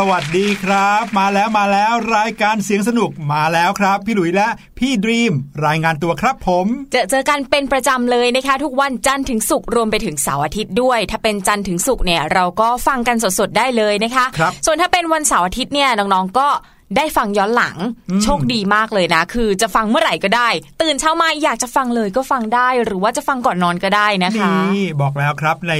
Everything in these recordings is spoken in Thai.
สวัสดีครับ มาแล้วมาแล้วรายการเสียงสนุกมาแล้วครับ พี่หลุยและพี่ดีมรายงานตัวครับผมเจอเจอกันเป็นประจำเลยนะคะ ทุกวันจันทร์ถึงศุกร์รวมไปถึงเสาร์อาทิตย์ด้วย ถ้าเป็นจันทร์ถึงศุกร์เนี่ยเราก็ฟังกันสดๆได้เลยนะคะครับส่วนถ้าเป็นวันเสาร์อาทิตย์เนี่ยน้องๆก็ ได้ฟังย้อนหลังอืมโชคดีมากเลยนะ คือจะฟังเมื่อไหร่ก็ได้ ตื่นเช้ามาอยากจะฟังเลยก็ฟังได้ หรือว่าจะฟังก่อนนอนก็ได้นะคะนี่บอกแล้วครับใน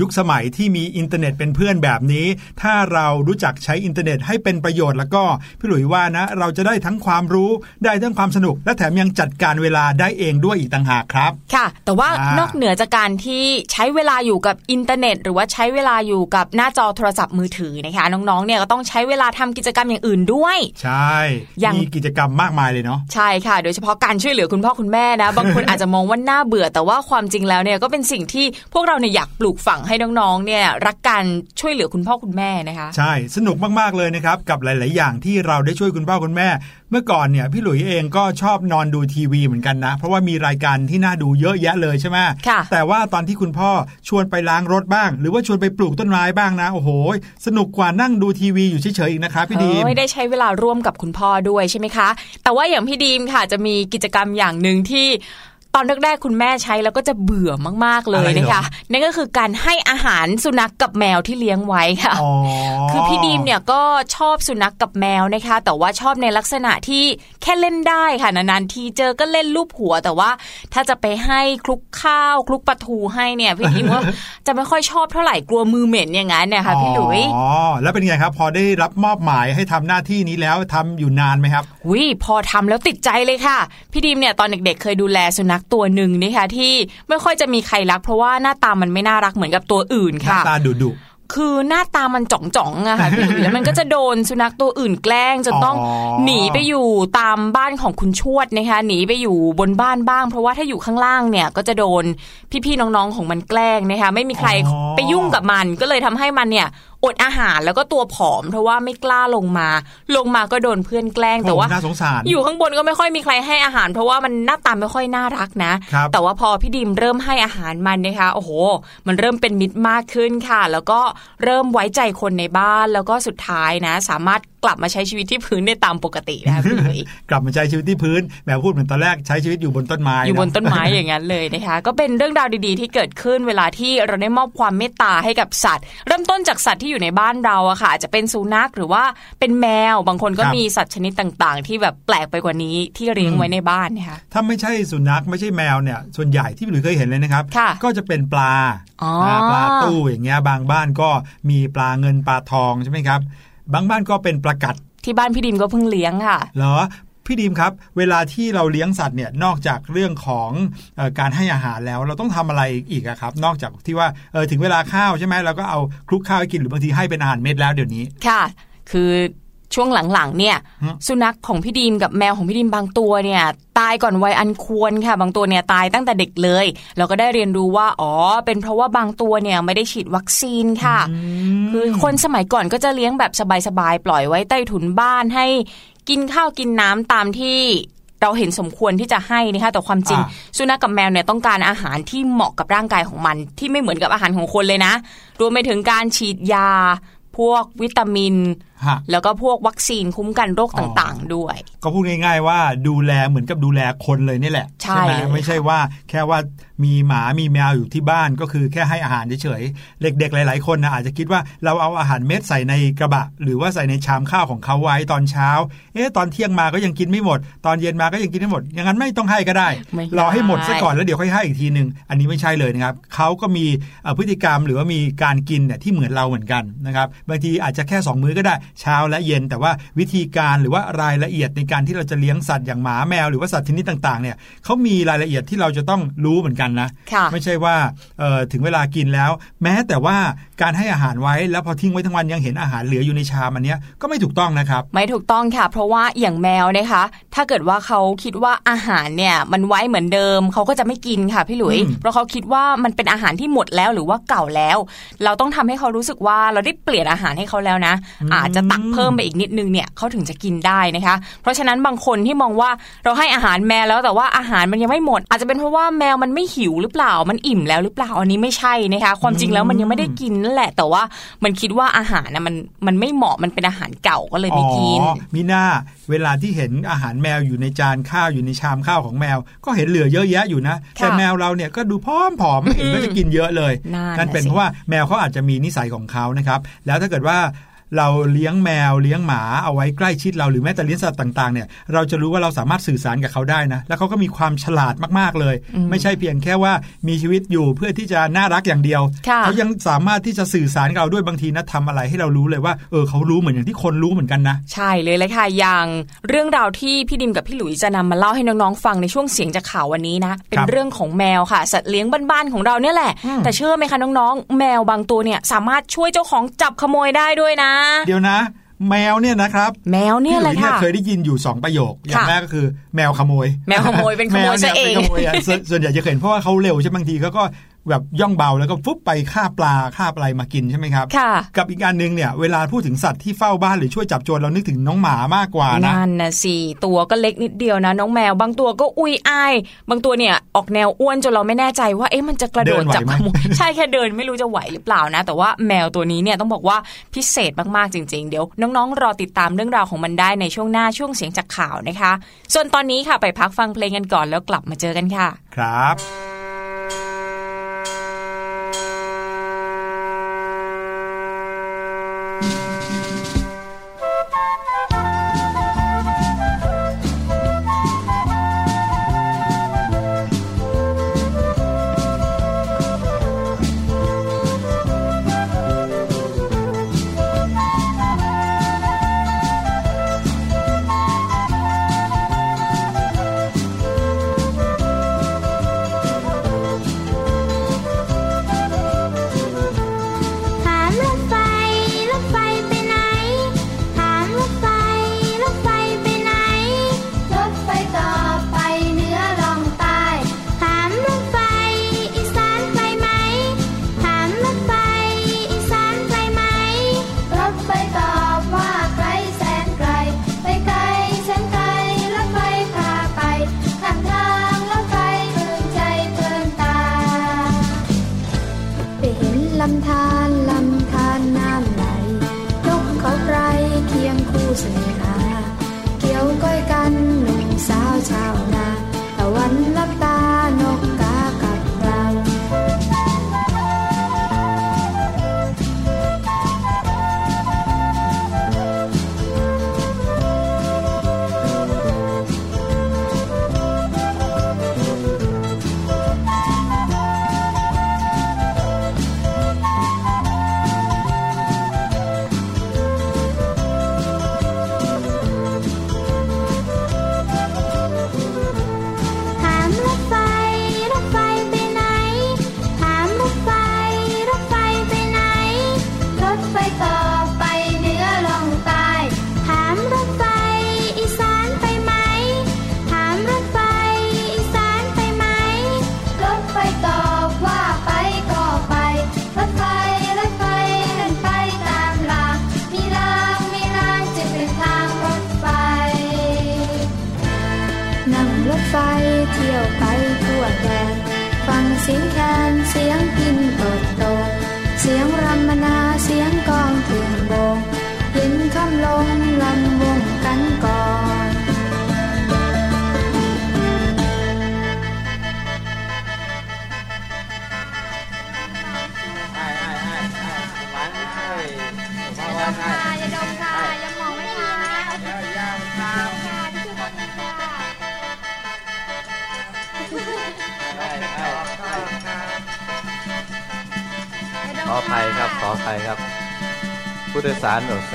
ยุคสมัยที่มีอินเทอร์เน็ตเป็นเพื่อนแบบนี้ ถ้าเรารู้จักใช้อินเทอร์เน็ตให้เป็นประโยชน์แล้วก็พี่หลุยส์ว่านะ เราจะได้ทั้งความรู้ได้ทั้งความสนุก และแถมยังจัดการเวลาได้เองด้วยอีกต่างหากครับ ค่ะ แต่ว่าอ่านอกเหนือจากการที่ใช้เวลาอยู่กับอินเทอร์เน็ต หรือว่าใช้เวลาอยู่กับหน้าจอโทรศัพท์มือถือนะคะน้องๆเนี่ยก็ต้องใช้เวลาทำกิจกรรมอย่างอื่นด้วยใช่ยังมีกิจกรรมมากมายเลยเนาะใช่ค่ะ โดยเฉพาะการช่วยเหลือคุณพ่อคุณแม่นะ บางคนอาจจะมองว่าน่าเบื่อ แต่ว่าความจริงแล้วเนี่ยก็เป็นสิ่งที่พวกเราเนี่ยอยากปลูกฝังให้น้องๆเนี่ยรักการช่วยเหลือคุณพ่อคุณแม่นะคะ ใช่สนุกมากๆเลยนะครับกับหลาย ๆ อย่างที่เราได้ช่วยคุณพ่อคุณแม่ เมื่อก่อนเนี่ยพี่หลุยเองก็ชอบนอนดูทีวีเหมือนกันนะ เพราะว่ามีรายการที่น่าดูเยอะแยะเลยใช่ไหมค่ะแต่ว่าตอนที่คุณพ่อชวนไปล้างรถบ้าง หรือว่าชวนไปปลูกต้นไม้บ้างนะโอ้โห สนุกกว่านั่งดูทีวีอยู่เฉยๆอีกนะครับพี่ดีมเอ้ยได้ใช้เวลาร่วมกับคุณพ่อด้วยใช่ไหมคะ แต่ว่าอย่างพี่ดีมค่ะจะมีกิจกรรมอย่างหนึ่งที่ ตอนแรกๆคุณแม่ใช้แล้วก็จะเบื่อมากๆเลยอะไรเหรอนะคะนั่นก็คือการให้อาหารสุนัขกกับแมวที่เลี้ยงไว้ค่ะอ๋อคือพี่ดีมเนี่ยก็ชอบสุนัขกกับแมวนะคะ แต่ว่าชอบในลักษณะที่แค่เล่นได้ค่ะนานๆทีเจอก็เล่นรูปหัว แต่ว่าถ้าจะไปให้คลุกข้าวคลุกปลาทูให้เนี่ยพี่ดีมว่าจะไม่ค่อยชอบเท่าไหร่กลัวมือเหม็นอย่างนั้นเนี่ยค่ะพี่หลุยอ๋อแล้วเป็นไงครับ พอได้รับมอบหมายให้ทำหน้าที่นี้แล้วทำอยู่นานไหมครับวิพอทำแล้วติดใจเลยค่ะ พี่ดีมเนี่ยตอนเด็กๆเคยดูแลสุนัขตัวหนึ่งนะคะที่ไม่ค่อยจะมีใครรัก เพราะว่าหน้าตามันไม่น่ารักเหมือนกับตัวอื่นหน้าค่ะตาดุดุคือหน้าตามันจ่องๆอะค่ะพี่หลุยแล้วมันก็จะโดนสุนัขตัวอื่นแกล้งจนต้องอ๋อหนีไปอยู่ตามบ้านของคุณชวดนะคะหนีไปอยู่บนบ้านบ้าง เพราะว่าถ้าอยู่ข้างล่างเนี่ยก็จะโดนพี่ๆน้องๆของมันแกล้งนะคะไม่มีใครอ๋อไปยุ่งกับมันก็เลยทำให้มันเนี่ย อดอาหารแล้วก็ตัวผอม เพราะว่าไม่กล้าลงมา ลงมาก็โดนเพื่อนแกล้งแต่ว่าโอ้น่าสงสารอยู่ข้างบนก็ไม่ค่อยมีใครให้อาหาร เพราะว่ามันหน้าตาไม่ค่อยน่ารักนะครับแต่ว่าพอพี่ดิมเริ่มให้อาหารมันนะคะโอ้โห มันเริ่มเป็นมิตรมากขึ้นค่ะ แล้วก็เริ่มไว้ใจคนในบ้านแล้วก็สุดท้ายนะ สามารถ กลับมาใช้ชีวิตที่พื้นได้ตามปกตินะคะพี่หลุยกลับมาใช้ชีวิตที่พื้นแหมพูดเหมือนตอนแรกใช้ชีวิตอยู่บนต้นไม้อยู่บนนะต้นไม้อย่างนั้นเลยนะคะก็เป็นเรื่องราวดีๆ ที่เกิดขึ้นเวลาที่เราได้มอบความเมตตาให้กับสัตว์ เริ่มต้นจากสัตว์ที่อยู่ในบ้านเราอะค่ะอาจจะเป็นสุนัขหรือว่าเป็นแมวบางคนก็ครับมีสัตว์ชนิดต่างๆ ที่แบบแปลกไปกว่านี้ที่เลี้ยงไว้ในบ้านนะคะถ้าไม่ใช่สุนัขไม่ใช่แมวเนี่ยส่วนใหญ่ที่พี่หลุยเคยเห็นเลยนะครับค่ะก็จะเป็นปลาอ๋ออ่าปลาตู้อย่างเงี้ยบางบ้านก็มีปลาเงินปลาทองใช่ไหมครับ บางบ้านก็เป็นปลากัด ที่บ้านพี่ดิมก็เพิ่งเลี้ยงค่ะเหรอพี่ดีมครับ เวลาที่เราเลี้ยงสัตว์เนี่ยนอกจากเรื่องของเออการให้อาหารแล้ว เราต้องทำอะไรอีกอะครับ นอกจากที่ว่าเออถึงเวลาข้าวใช่ไหมเราก็เอาคลุกข้าวให้กินหรือบางทีให้เป็นอาหารเม็ดแล้วเดี๋ยวนี้ค่ะ คือ ช่วงหลังๆเนี่ยฮะสุนัขของพี่ดีมกับแมวของพี่ดีมบางตัวเนี่ย ตายก่อนวัยอันควรค่ะ บางตัวเนี่ยตายตั้งแต่เด็กเลยเราก็ได้เรียนรู้ว่าอ๋อ เป็นเพราะว่าบางตัวเนี่ยไม่ได้ฉีดวัคซีนค่ะ คือคนสมัยก่อนก็จะเลี้ยงแบบสบายๆปล่อยไว้ใต้ถุนบ้านให้กินข้าวกินน้ำตามที่เราเห็นสมควรที่จะให้นะคะแต่ความจริงอ่าสุนัขกับแมวเนี่ยต้องการอาหารที่เหมาะกับร่างกายของมัน ที่ไม่เหมือนกับอาหารของคนเลยนะ รวมไปถึงการฉีดยา พวกวิตามินฮะ แล้วก็พวกวัคซีนคุ้มกันโรคต่างๆ ด้วย ก็พูดง่ายๆว่าดูแลเหมือนกับดูแลคนเลยนี่แหละ ใช่ไหมเลยไม่ใช่ว่าแค่ว่ามีหมามีแมวอยู่ที่บ้านก็คือแค่ให้อาหารเฉยๆเด็กๆหลาย ๆคนนะอาจจะคิดว่าเราเอาอาหารเม็ดใส่ในกระบะ หรือว่าใส่ในชามข้าวของเขาไว้ตอนเช้า เอ๊ะตอนเที่ยงมาก็ยังกินไม่หมด ตอนเย็นมาก็ยังกินไม่หมด อย่างนั้นไม่ต้องให้ก็ได้ไม่ได้รอให้หมดซะก่อนแล้วเดี๋ยวค่อยให้อีกทีหนึ่งอันนี้ไม่ใช่เลยนะครับเขาก็มีเอ่อพฤติกรรมหรือว่ามีการกินเนี่ยที่เหมือนเราเหมือนกันนะครับบางทีอาจจะแค่สองมื้อก็ได้เช้าและเย็น แต่ว่าวิธีการหรือว่ารายละเอียดในการที่เราจะเลี้ยงสัตว์อย่างหมาแมวหรือว่าสัตว์ชนิดต่างๆเนี่ยเขามีรายละเอียดที่เราจะต้องรู้เหมือนกันนะค่ะไม่ใช่ว่าเอ่อถึงเวลากินแล้ว แม้แต่ว่าการให้อาหารไว้แล้วพอทิ้งไว้ทั้งวันยังเห็นอาหารเหลืออยู่ในชามอันเนี้ยก็ไม่ถูกต้องนะครับ ไม่ถูกต้องค่ะ เพราะว่าอย่างแมวนะคะ ถ้าเกิดว่าเขาคิดว่าอาหารเนี่ยมันไว้เหมือนเดิมเขาก็จะไม่กินค่ะพี่หลุยอืมเพราะเขาคิดว่ามันเป็นอาหารที่หมดแล้วหรือว่าเก่าแล้ว เราต้องทำให้เขารู้สึกว่าเราได้เปลี่ยนอาหารให้เขาแล้วนะ อาจจะตักเพิ่มไปอีกนิดนึงเนี่ยเขาถึงจะกินได้นะคะ เพราะฉะนั้นบางคนที่มองว่าเราให้อาหารแมวแล้วแต่ว่าอาหารมันยังไม่หมด อาจจะเป็นเพราะว่าแมวมันไม่หิวหรือเปล่ามันอิ่มแล้วหรือเปล่าอันนี้ไม่ใช่นะคะความจริงแล้วมันยังไม่ได้กินนั่นแหละ แต่ว่ามันคิดว่าอาหารนะมันมันไม่เหมาะมันเป็นอาหารเก่าก็เลยไม่กินอ๋อมีหน้าเวลาที่เห็นอาหารแมวอยู่ในจานข้าวอยู่ในชามข้าวของแมว ก็เห็นเหลือเยอะแยะอยู่นะแต่แมวเราเนี่ยก็ดูพร้อมผอมไม่เห็นก็จะกินเยอะเลยนั่นนั่นเป็นน่ะสิเพราะว่าแมวเขาอาจจะมีนิสัยของเขานะครับแล้วถ้าเกิดว่า เราเลี้ยงแมวเลี้ยงหมาเอาไว้ใกล้ชิดเราหรือแม้แต่เลี้ยงสัตว์ต่างๆเนี่ยเราจะรู้ว่าเราสามารถสื่อสารกับเขาได้นะ แล้วเขาก็มีความฉลาดมากๆเลย ไม่ใช่เพียงแค่ว่ามีชีวิตอยู่เพื่อที่จะน่ารักอย่างเดียวค่ะเขายังสามารถที่จะสื่อสารกับเราด้วยบางทีนะทำอะไรให้เรารู้เลยว่าเออเขารู้เหมือนอย่างที่คนรู้เหมือนกันนะ ใช่เลยเลยค่ะอย่างเรื่องราวที่พี่ดิมกับพี่หลุยจะนำมาเล่าให้น้องๆฟังในช่วงเสียงจากข่าววันนี้นะเป็นครับเรื่องของแมวค่ะ สัตว์เลี้ยงบ้านๆของเราเนี่ยแหละอืมแต่เชื่อไหมคะน้องๆ แมวบางตัวเนี่ยสามารถช่วยเจ้าของจับขโมยได้ด้วยนะเดี๋ยวนะ แมวเนี่ยนะครับ แมวเนี่ยแหละพี่ค่ะเคยได้ยินอยู่ 2 ประโยค อย่างค่ะแรกก็คือ แมวขโมย แมวขโมยเป็นขโมยซะเองแมวนี่ยป็นขโมยอะส่วนส่วนใหญ่จะเห็นเพราะว่าเขาเร็วใช่ไหมบางทีเขาก็ แบบย่องเบาแล้วก็ฟุบไปฆ่าปลาฆ่าอะไรมากินใช่ไหมครับค่ะกับอีกอันหนึงเนี่ยเวลาพูดถึงสัตว์ที่เฝ้าบ้านหรือช่วยจับโจรเรานึกถึงน้องหมามากกว่านะนั่นนะสิตัวก็เล็กนิดเดียวนะ น้องแมว บางตัวก็อุยอาย บางตัวเนี่ยออกแนวอ้วนจนเราไม่แน่ใจว่าเอ๊ะมันจะกระโดดเดินไหวจับไหมขโมยใช่แค่เดินไม่รู้จะไหวหรือเปล่านะ แต่ว่าแมวตัวนี้เนี่ยต้องบอกว่าพิเศษมากๆจริง ๆ เดี๋ยวน้องๆ รอติดตามเรื่องราวของมันได้ในช่วงหน้าช่วงเสียงจากข่าวนะคะ ส่วนตอนนี้ค่ะไปพักฟังเพลงกันก่อนแล้วกลับมาเจอกันค่ะ ครับ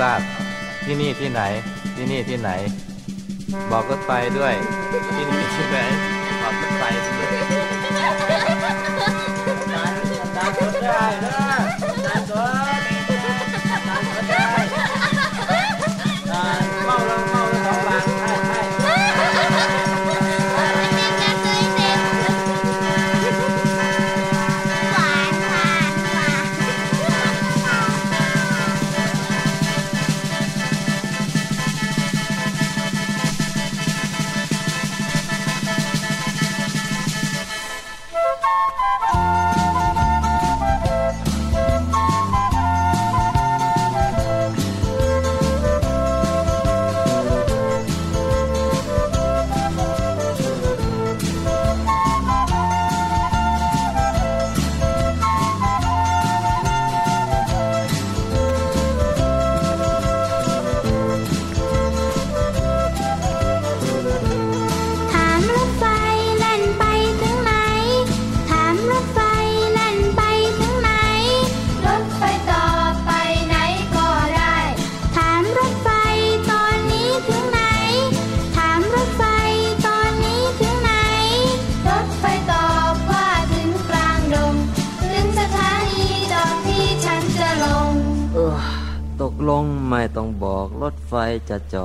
ทราบ ที่นี่ที่ไหน ที่นี่ที่ไหน บอกรถไฟด้วย ที่นี่ที่ไหนบอกรถไฟด้วยต้อง ไฟจ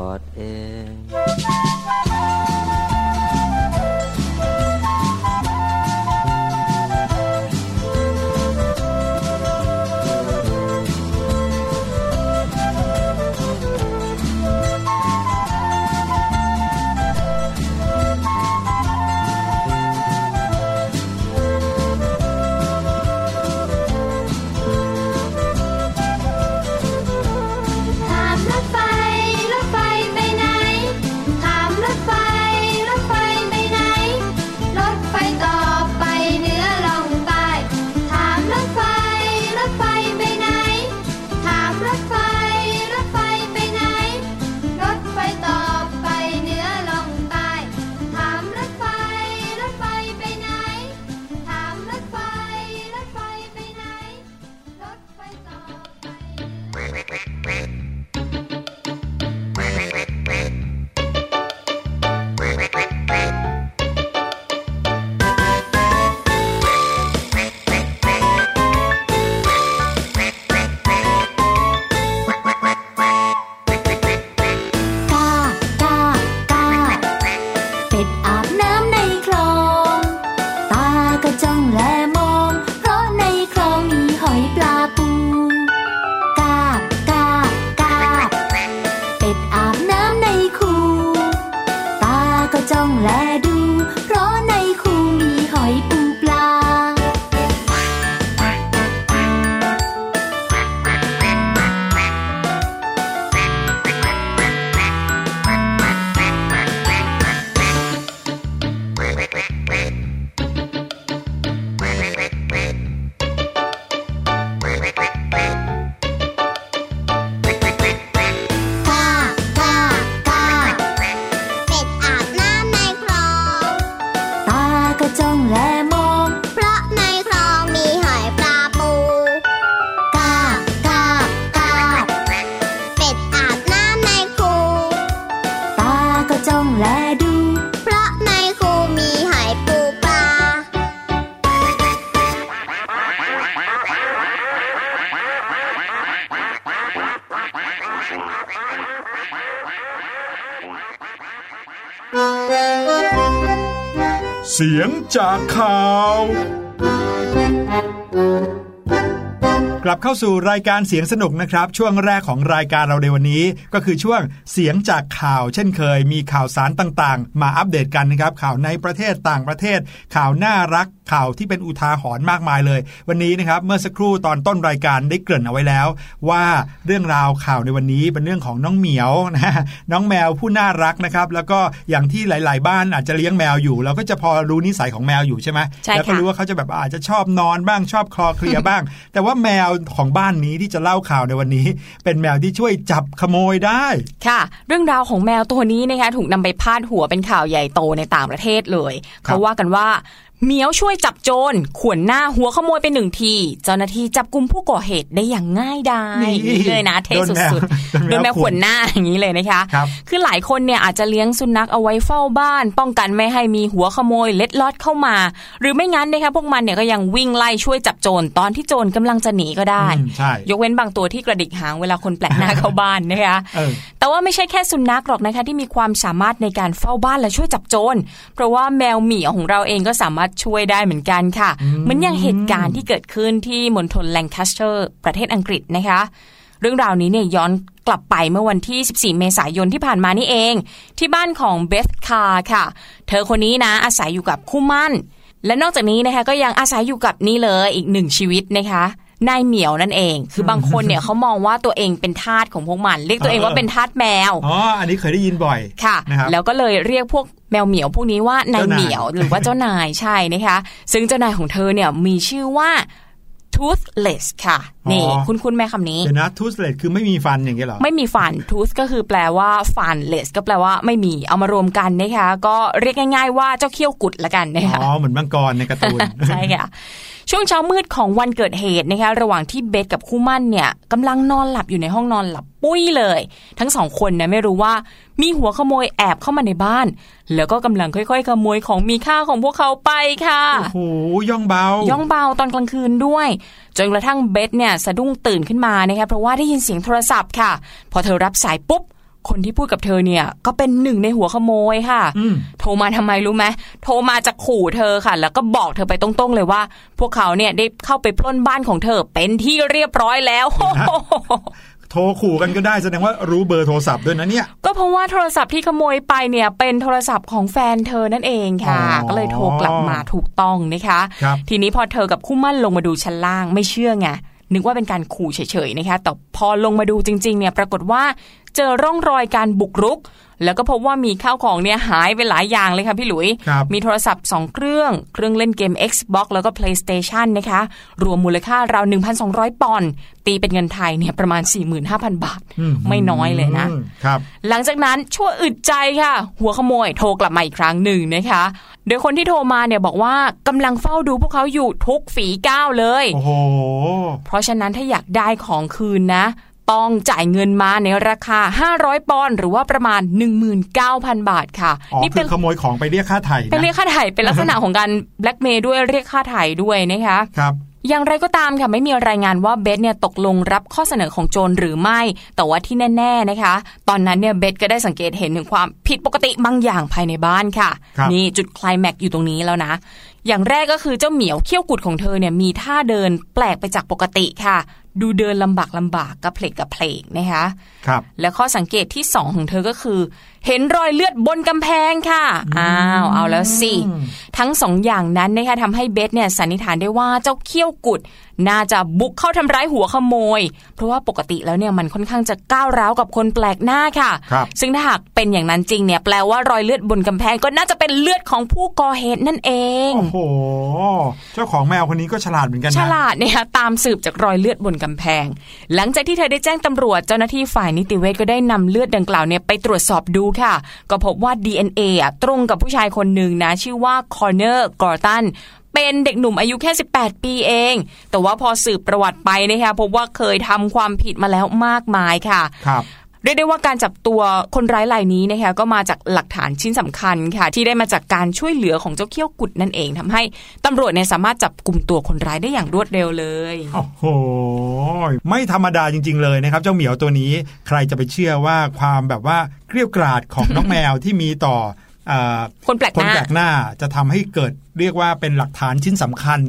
เสียงจากข่าว กลับเข้าสู่รายการเสียงสนุกนะครับ ช่วงแรกของรายการเราในวันนี้ ก็คือช่วงเสียงจากข่าว เช่นเคย มีข่าวสารต่างๆ มาอัปเดตกันนะครับ ข่าวในประเทศต่างประเทศ ข่าวน่ารักข่าวที่เป็นอุทาหรณ์มากมายเลย วันนี้นะครับเมื่อสักครู่ตอนต้นรายการได้เกริ่นเอาไว้แล้ว ว่าเรื่องราวข่าวในวันนี้เป็นเรื่องของน้องเหมียวนะน้องแมวผู้น่ารักนะครับแล้วก็อย่างที่หลาย ๆ บ้านอาจจะเลี้ยงแมวอยู่ เราก็จะพอรู้นิสัยของแมวอยู่ใช่ไหมใช่แล้วก็ค่ะรู้ว่าเขาจะแบบอาจจะชอบนอนบ้างชอบคลอเคลียร์บ้าง แต่ว่าแมวของบ้านนี้ที่จะเล่าข่าวในวันนี้ เป็นแมวที่ช่วยจับขโมยได้ ค่ะ เรื่องราวของแมวตัวนี้นะคะถูกนำไปพาดหัวเป็นข่าวใหญ่โตในต่างประเทศเลย เขาว่ากันว่า เหมียวช่วยจับโจรข่วนหน้าหัวขโมยไปหนึ่งที เจ้าหน้าที่จับกลุ่มผู้ก่อเหตุได้อย่างง่ายดายนี่อย่างนี้เลยนะเท่โดนแมวสุดๆโดโดนนแมแมววข่วนหน้าอย่างนี้เลยนะคะครับคือหลายคนเนี่ยอาจจะเลี้ยงสุนัขเอาไว้เฝ้าบ้าน ป้องกันไม่ให้มีหัวขโมยเล็ดลอดเข้ามา หรือไม่งั้นนะคะพวกมันเนี่ยก็ยังวิ่งไล่ช่วยจับโจรตอนที่โจรกำลังจะหนีก็ได้อืมใช่ยกเว้นบางตัวที่กระดิกหางเวลาคนแปลกหน้าเข้าบ้านนะคะเออแต่ว่าไม่ใช่แค่สุนัขหรอกนะคะที่มีความสามารถในการเฝ้าบ้านและช่วยจับโจรเพราะว่าแมวเหมียวของเราเองก็สามารถช่วยได้เหมือนกันค่ะ เหมือนอย่างเหตุการณ์ที่เกิดขึ้นที่มณฑลแลงคาสเตอร์ ประเทศอังกฤษนะคะ เรื่องราวนี้เนี่ยย้อนกลับไปเมื่อวันที่ 14 เมษายนที่ผ่านมานี่เอง ที่บ้านของเบธคาร์ค่ะ เธอคนนี้นะอาศัยอยู่กับคู่หมั่น และนอกจากนี้นะคะก็ยังอาศัยอยู่กับนี่เลยอีกหนึ่งชีวิตนะคะ นายเหมียวนั่นเอง คือบางคนเนี่ยเขามองว่าตัวเองเป็นทาสของพวกมัน เรียกตัวเองว่าเป็นทาสแมวอ๋ออันนี้เคยได้ยินบ่อยค่ะนะครับแล้วก็เลยเรียกพวกแมวเหมียวพวกนี้ว่านายเจ้านายเหมียวหรือว่าเจ้านายใช่นะคะ ซึ่งเจ้านายของเธอเนี่ยมีชื่อว่า toothless ค่ะ นี่อ๋อคุณคุณแม่คำนี้เดี๋ยวนะทูสเลตคือไม่มีฟันอย่างเงี้ยเหรอ ไม่มีฟัน tooth ก็คือแปลว่าฟัน less ก็แปลว่าไม่มีเอามารวมกันนะคะก็เรียกง่าย ๆ ว่าเจ้าเขี้ยวกุดละกันนะคะอ๋อเหมือนมังกรในการ์ตูนใช่ค่ะช่วงเช้ามืดของวันเกิดเหตุนะคะระหว่างที่เบสกับคู่มั่นเนี่ยกำลังนอนหลับอยู่ในห้องนอนหลับปุ้ยเลย ทั้งสองคนนะไม่รู้ว่ามีหัวขโมยแอบเข้ามาในบ้าน แล้วก็กำลังค่อย ๆ ขโมยของมีค่าของพวกเขาไปค่ะโอ้โหย่องเบา ย่องเบาตอนกลางคืนด้วย จนกระทั่งเบสเนี่ยสะดุ้งตื่นขึ้นมานะคะเพราะว่าได้ยินเสียงโทรศัพท์ค่ะ พอเธอรับสายปุ๊บ คนที่พูดกับเธอเนี่ยก็เป็นหนึ่งในหัวขโมยค่ะอืมโทรมาทำไมรู้ไหมโทรมาจะขู่เธอค่ะ แล้วก็บอกเธอไปตรงๆเลยว่า พวกเขาเนี่ยได้เข้าไปปล้นบ้านของเธอเป็นที่เรียบร้อยแล้ว โทรขู่กันก็ได้แสดงว่ารู้เบอร์โทรศัพท์ด้วยนะเนี่ย ก็เพราะว่าโทรศัพท์ที่ขโมยไปเนี่ยเป็นโทรศัพท์ของแฟนเธอนั่นเองค่ะอ๋อก็เลยโทรกลับมาถูกต้องนะคะครับทีนี้พอเธอกับคู่มั่นลงมาดูชั้นล่างไม่เชื่อไงนึกว่าเป็นการขู่เฉยๆนะคะ แต่พอลงมาดูจริงๆเนี่ยปรากฏว่าเจอร่องรอยการบุกรุก แล้วก็พบว่ามีข้าวของเนี่ยหายไปหลายอย่างเลยค่ะพี่หลุยครับมีโทรศัพท์ 2 เครื่อง เครื่องเล่นเกม Xbox แล้วก็ PlayStation นะคะ รวมมูลค่าราว 1,200 ปอนด์ ตีเป็นเงินไทยเนี่ยประมาณ 45,000 บาท ไม่น้อยเลยนะอืมครับ หลังจากนั้นชั่วอึดใจค่ะ หัวขโมยโทรกลับมาอีกครั้งหนึ่งนะคะ โดยคนที่โทรมาเนี่ยบอกว่ากำลังเฝ้าดูพวกเขาอยู่ทุกฝีก้าวเลย โอ้โห เพราะฉะนั้นถ้าอยากได้ของคืนนะ ต้องจ่ายเงินมาในราคา 500 ปอนด์หรือว่าประมาณ 19,000 บาทค่ะอ๋อนี่คืเป็อนขโมยของไปเรียกค่าไถ่เป็นเรียนะกค่าไถ่เป็นลักษณะของการแบล็กเมย์ด้วยเรียกค่าไถ่ด้วยนะคะครับอย่างไรก็ตามค่ะไม่มีรายงานว่าเบสเนี่ยตกลงรับข้อเสนอของโจรหรือไม่ แต่ว่าที่แน่ ๆนะคะ ตอนนั้นเนี่ยเบสก็ได้สังเกตเห็นถึงความผิดปกติบางอย่างภายในบ้านค่ะครับนี่จุดไคลายแม็กซ์อยู่ตรงนี้แล้วนะ อย่างแรกก็คือเจ้าเหมียวเขี้ยวกุดของเธอเนี่ยมีท่าเดินแปลกไปจากปกติค่ะ ดูเดินลำบากลำบากกระเพลกกระเพลกนะคะครับ และข้อสังเกตที่สองของเธอก็คือ เห็นรอยเลือดบนกำแพงค่ะอ้าวเอาแล้วสิ ทั้งสองอย่างนั้นนะคะทำให้เบสเนี่ยสันนิษฐานได้ว่าเจ้าเขี้ยวกุด น่าจะบุกเข้าทำร้ายหัวขโมย เพราะว่าปกติแล้วเนี่ยมันค่อนข้างจะก้าวร้าวกับคนแปลกหน้าค่ะครับซึ่งถ้าหากเป็นอย่างนั้นจริงเนี่ยแปลว่ารอยเลือดบนกำแพงก็น่าจะเป็นเลือดของผู้ก่อเหตุนั่นเอง โอ้โห เจ้าของแมวคนนี้ก็ฉลาดเหมือนกันนะฉลาดเนี่ยตามสืบจากรอยเลือดบนกำแพง หลังจากที่เธอได้แจ้งตำรวจเจ้าหน้าที่ฝ่ายนิติเวชก็ได้นำเลือดดังกล่าวเนี่ยไปตรวจสอบดูค่ะ ก็พบว่า DNA อะตรงกับผู้ชายคนหนึ่งนะ ชื่อว่าคอร์เนอร์กอร์ตัน เป็นเด็กหนุ่มอายุแค่ 18 ปีเอง แต่ว่าพอสืบประวัติไปนะคะพบว่าเคยทำความผิดมาแล้วมากมายค่ะครับเรียกได้ว่าการจับตัวคนร้ายรายนี้นะคะก็มาจากหลักฐานชิ้นสำคัญค่ะ ที่ได้มาจากการช่วยเหลือของเจ้าเขี้ยวกุดนั่นเองทำให้ตำรวจเนี่ยสามารถจับกลุ่มตัวคนร้ายได้อย่างรวดเร็วเลยโอ้โหไม่ธรรมดาจริง ๆเลยนะครับ เจ้าเหมียวตัวนี้ใครจะไปเชื่อว่าความแบบว่าเกลี้ยวกราดของน้องแมวที่มีต่อเอ่อ คนแปลกคหนน้าแปลกหน้าจะทำให้เกิดเรียกว่าเป็นหลักฐานชิ้นสำคัญ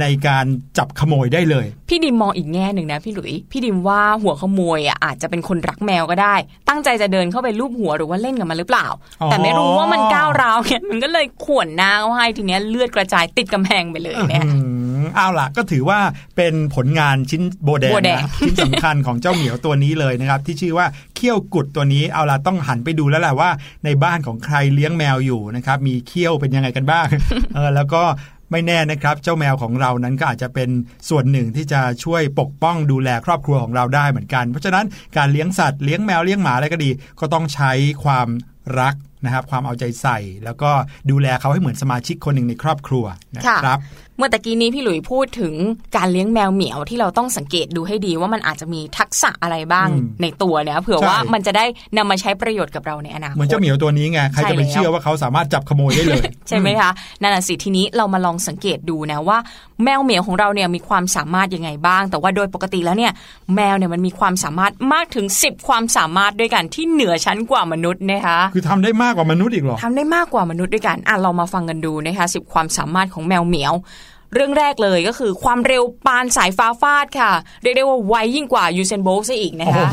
ในการจับขโมยได้เลย พี่ดิมมองอีกแง่หนึ่งนะพี่หลุย พี่ดิมว่าหัวขโมยอะอาจจะเป็นคนรักแมวก็ได้ ตั้งใจจะเดินเข้าไปลูบหัวหรือว่าเล่นกับมันหรือเปล่าอ๋อแต่ไม่รู้ว่ามันก้าวร้าวเนี่ยมันก็เลยข่วนหน้าเขาให้ทีเนี้ยเลือดกระจายติดกำแพงไปเลยเนี่ยอืม เอาล่ะก็ถือว่าเป็นผลงานชิ้นโบแดงโบแดงนะชิ้นสำคัญของเจ้าเหมียวตัวนี้เลยนะครับ ที่ชื่อว่าเขี้ยวกุดตัวนี้เอาล่ะต้องหันไปดูแล้วแหละว่า ในบ้านของใครเลี้ยงแมวอยู่นะครับ มีเขี้ยวเป็นยังไงกันบ้างเออแล้วก็ไม่แน่นะครับ เจ้าแมวของเรานั้นก็อาจจะเป็นส่วนหนึ่งที่จะช่วยปกป้องดูแลครอบครัวของเราได้เหมือนกัน เพราะฉะนั้นการเลี้ยงสัตว์เลี้ยงแมวเลี้ยงหมาอะไรก็ดี ก็ต้องใช้ความรัก นะครับความเอาใจใส่ แล้วก็ดูแลเขาให้เหมือนสมาชิกคนหนึ่งในครอบครัวนะครับเมื่อตะกี้นี้พี่หลุยพูดถึงการเลี้ยงแมวเหมียวที่เราต้องสังเกตดูให้ดีว่ามันอาจจะมีทักษะอะไรบ้างอืมในตัวเนี่ยเผื่อใช่ว่ามันจะได้นำมาใช้ประโยชน์กับเราในอนาคตเหมือนเจ้าเหมียวตัวนี้ไงใครจะไปใช่แล้วเชื่อว่าเขาสามารถจับขโมยได้เลย ใช่ไหมคะนั่นน่ะสิทีนี้เรามาลองสังเกตดูนะว่า แมวเหมียวของเราเนี่ยมีความสามารถยังไงบ้าง แต่ว่าโดยปกติแล้วเนี่ยแมวเนี่ยมันมีความสามารถมากถึง 10 ความสามารถด้วยกันที่เหนือชั้นกว่ามนุษย์นะคะคือทำได้มากากกว่ามนุษย์อีกหรอทำได้มากกว่ามนุษย์ด้วยกันอะเรามาฟังกันดูนะคะสิบความสามารถของแมวเหมียว เรื่องแรกเลยก็คือความเร็วปานสายฟ้าฟาดค่ะ เรียกได้ว่าไวยิ่งกว่ายูเซนโบลต์ซะอีกนะคะ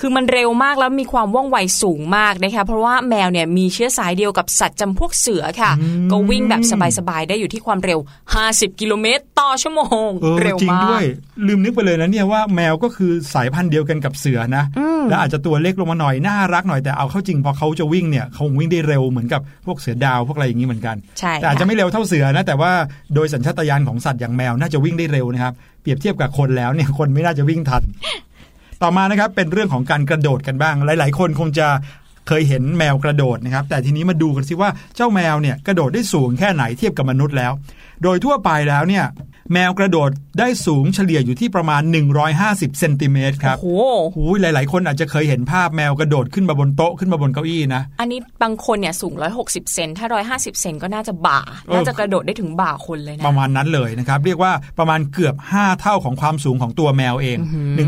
คือมันเร็วมากแล้วมีความว่องไวสูงมากนะคะเพราะว่าแมวเนี่ยมีเชื้อสายเดียวกับสัตว์จำพวกเสือค่ะ ก็วิ่งแบบสบายๆได้อยู่ที่ความเร็ว 50 กิโลเมตรต่อชั่วโมงเออเร็วจริงมากด้วย ลืมนึกไปเลยนะเนี่ยว่าแมวก็คือสายพันธุ์เดียวกันกับเสือนะ และอาจจะตัวเล็กลงมาหน่อยน่ารักหน่อยแต่เอาเข้าจริงพอเขาจะวิ่งเนี่ยเขาคงวิ่งได้เร็วเหมือนกับพวกเสือดาวพวกอะไรอย่างนี้เหมือนกันใช่แต่อาจจะค่ะไม่เร็วเท่าเสือนะแต่ว่าโดยสัญชาตญาณของสัตว์อย่างแมวน่าจะวิ่งได้เร็วนะครับ เปรียบเทียบกับคนแล้วเนี่ยคนไม่น่าจะวิ่งทัน ต่อมานะครับเป็นเรื่องของการกระโดดกันบ้าง หลาย ๆ คนคงจะเคยเห็นแมวกระโดดนะครับ แต่ทีนี้มาดูกันสิว่าเจ้าแมวเนี่ยกระโดดได้สูงแค่ไหนเทียบกับมนุษย์แล้ว โดยทั่วไปแล้วเนี่ย แมวกระโดดได้สูงเฉลี่ยอยู่ที่ประมาณ 150เซนติเมตรครับโอ้โหโอ้ยหลาย ๆ คนอาจจะเคยเห็นภาพแมวกระโดดขึ้นมาบนโต๊ะขึ้นมาบนเก้าอี้นะ อันนี้บางคนเนี่ยสูง 160 เซนถ้า 150 เซนก็น่าจะบ่าเออน่าจะกระโดดได้ถึงบ่าคนเลยนะ ประมาณนั้นเลยนะครับ เรียกว่าประมาณเกือบ 5 เท่าของความสูงของตัวแมวเอง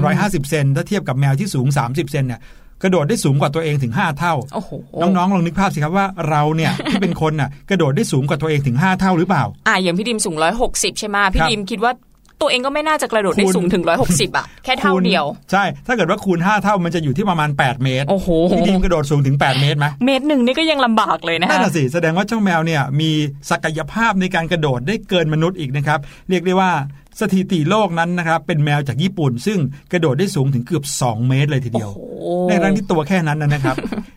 150 เซนถ้าเทียบกับแมวที่สูง 30 เซนเนี่ย กระโดดได้สูงกว่าตัวเองถึง 5 เท่าโอ้โหน้องๆลองนึกภาพสิครับว่าเราเนี่ยที่เป็นคนน่ะกระโดดได้สูงกว่าตัวเองถึง 5 เท่าหรือเปล่า อะอย่างพี่ดิมสูง 160 ใช่ไหมพี่ครับดิมคิดว่าตัวเองก็ไม่น่าจะกระโดดได้คูณสูงถึง 160 อะ แค่เท่าคูณเดียว ใช่ ถ้าเกิดว่าคูณ 5 เท่ามันจะอยู่ที่ประมาณ 8 เมตร โอ้โหพี่ดีมกระโดดสูงถึง 8 เมตรไหมเมตรหนึ่งนี่ก็ยังลำบากเลยนะนั่นคะน่ะสิ แสดงว่าเจ้าแมวเนี่ยมีศักยภาพในการกระโดดได้เกินมนุษย์อีกนะครับ เรียกได้ว่า สถิติโลกนั้นนะครับเป็นแมวจากญี่ปุ่น ซึ่งกระโดดได้สูงถึงเกือบ 2 เมตรเลยทีเดียวโอ้ในรั้งที่ตัวแค่นั้นนะนะครับ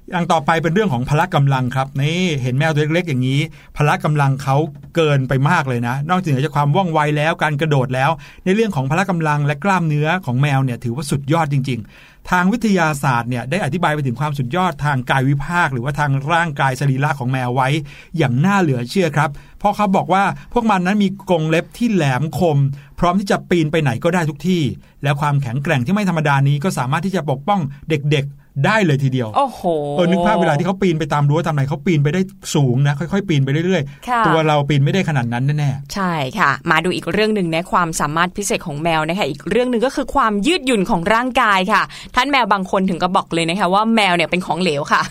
อย่างต่อไปเป็นเรื่องของพละกำลังครับนี่เห็นแมวตัวเล็กๆอย่างนี้ พละกำลังเขาเกินไปมากเลยนะ นอกจากความว่องไวแล้วการกระโดดแล้ว ในเรื่องของพละกำลังและกล้ามเนื้อของแมวเนี่ยถือว่าสุดยอดจริง ๆ ทางวิทยาศาสตร์เนี่ยได้อธิบายไปถึงความสุดยอดทางกายวิภาค หรือว่าทางร่างกายสรีระของแมวไว้อย่างน่าเหลือเชื่อครับ เพราะเขาบอกว่าพวกมันนั้นมีกรงเล็บที่แหลมคม พร้อมที่จะปีนไปไหนก็ได้ทุกที่ และความแข็งแกร่งที่ไม่ธรรมดานี้ก็สามารถที่จะปกป้องเด็กๆ ได้เลยทีเดียว โอ้โห เออ นึกภาพเวลาที่เขาปีนไปตามรั้วตามไหนเขาปีนไปได้สูงนะ ค่อยๆ ปีนไปเรื่อยค่ะๆตัวเราปีนไม่ได้ขนาดนั้นแน่ใช่ค่ะ มาดูอีกเรื่องหนึ่งนะความสามารถพิเศษของแมวนะคะอีกเรื่องหนึ่งก็คือความยืดหยุ่นของร่างกายค่ะ ท่านแมวบางคนถึงก็บอกเลยนะคะว่าแมวเนี่ยเป็นของเหลวค่ะ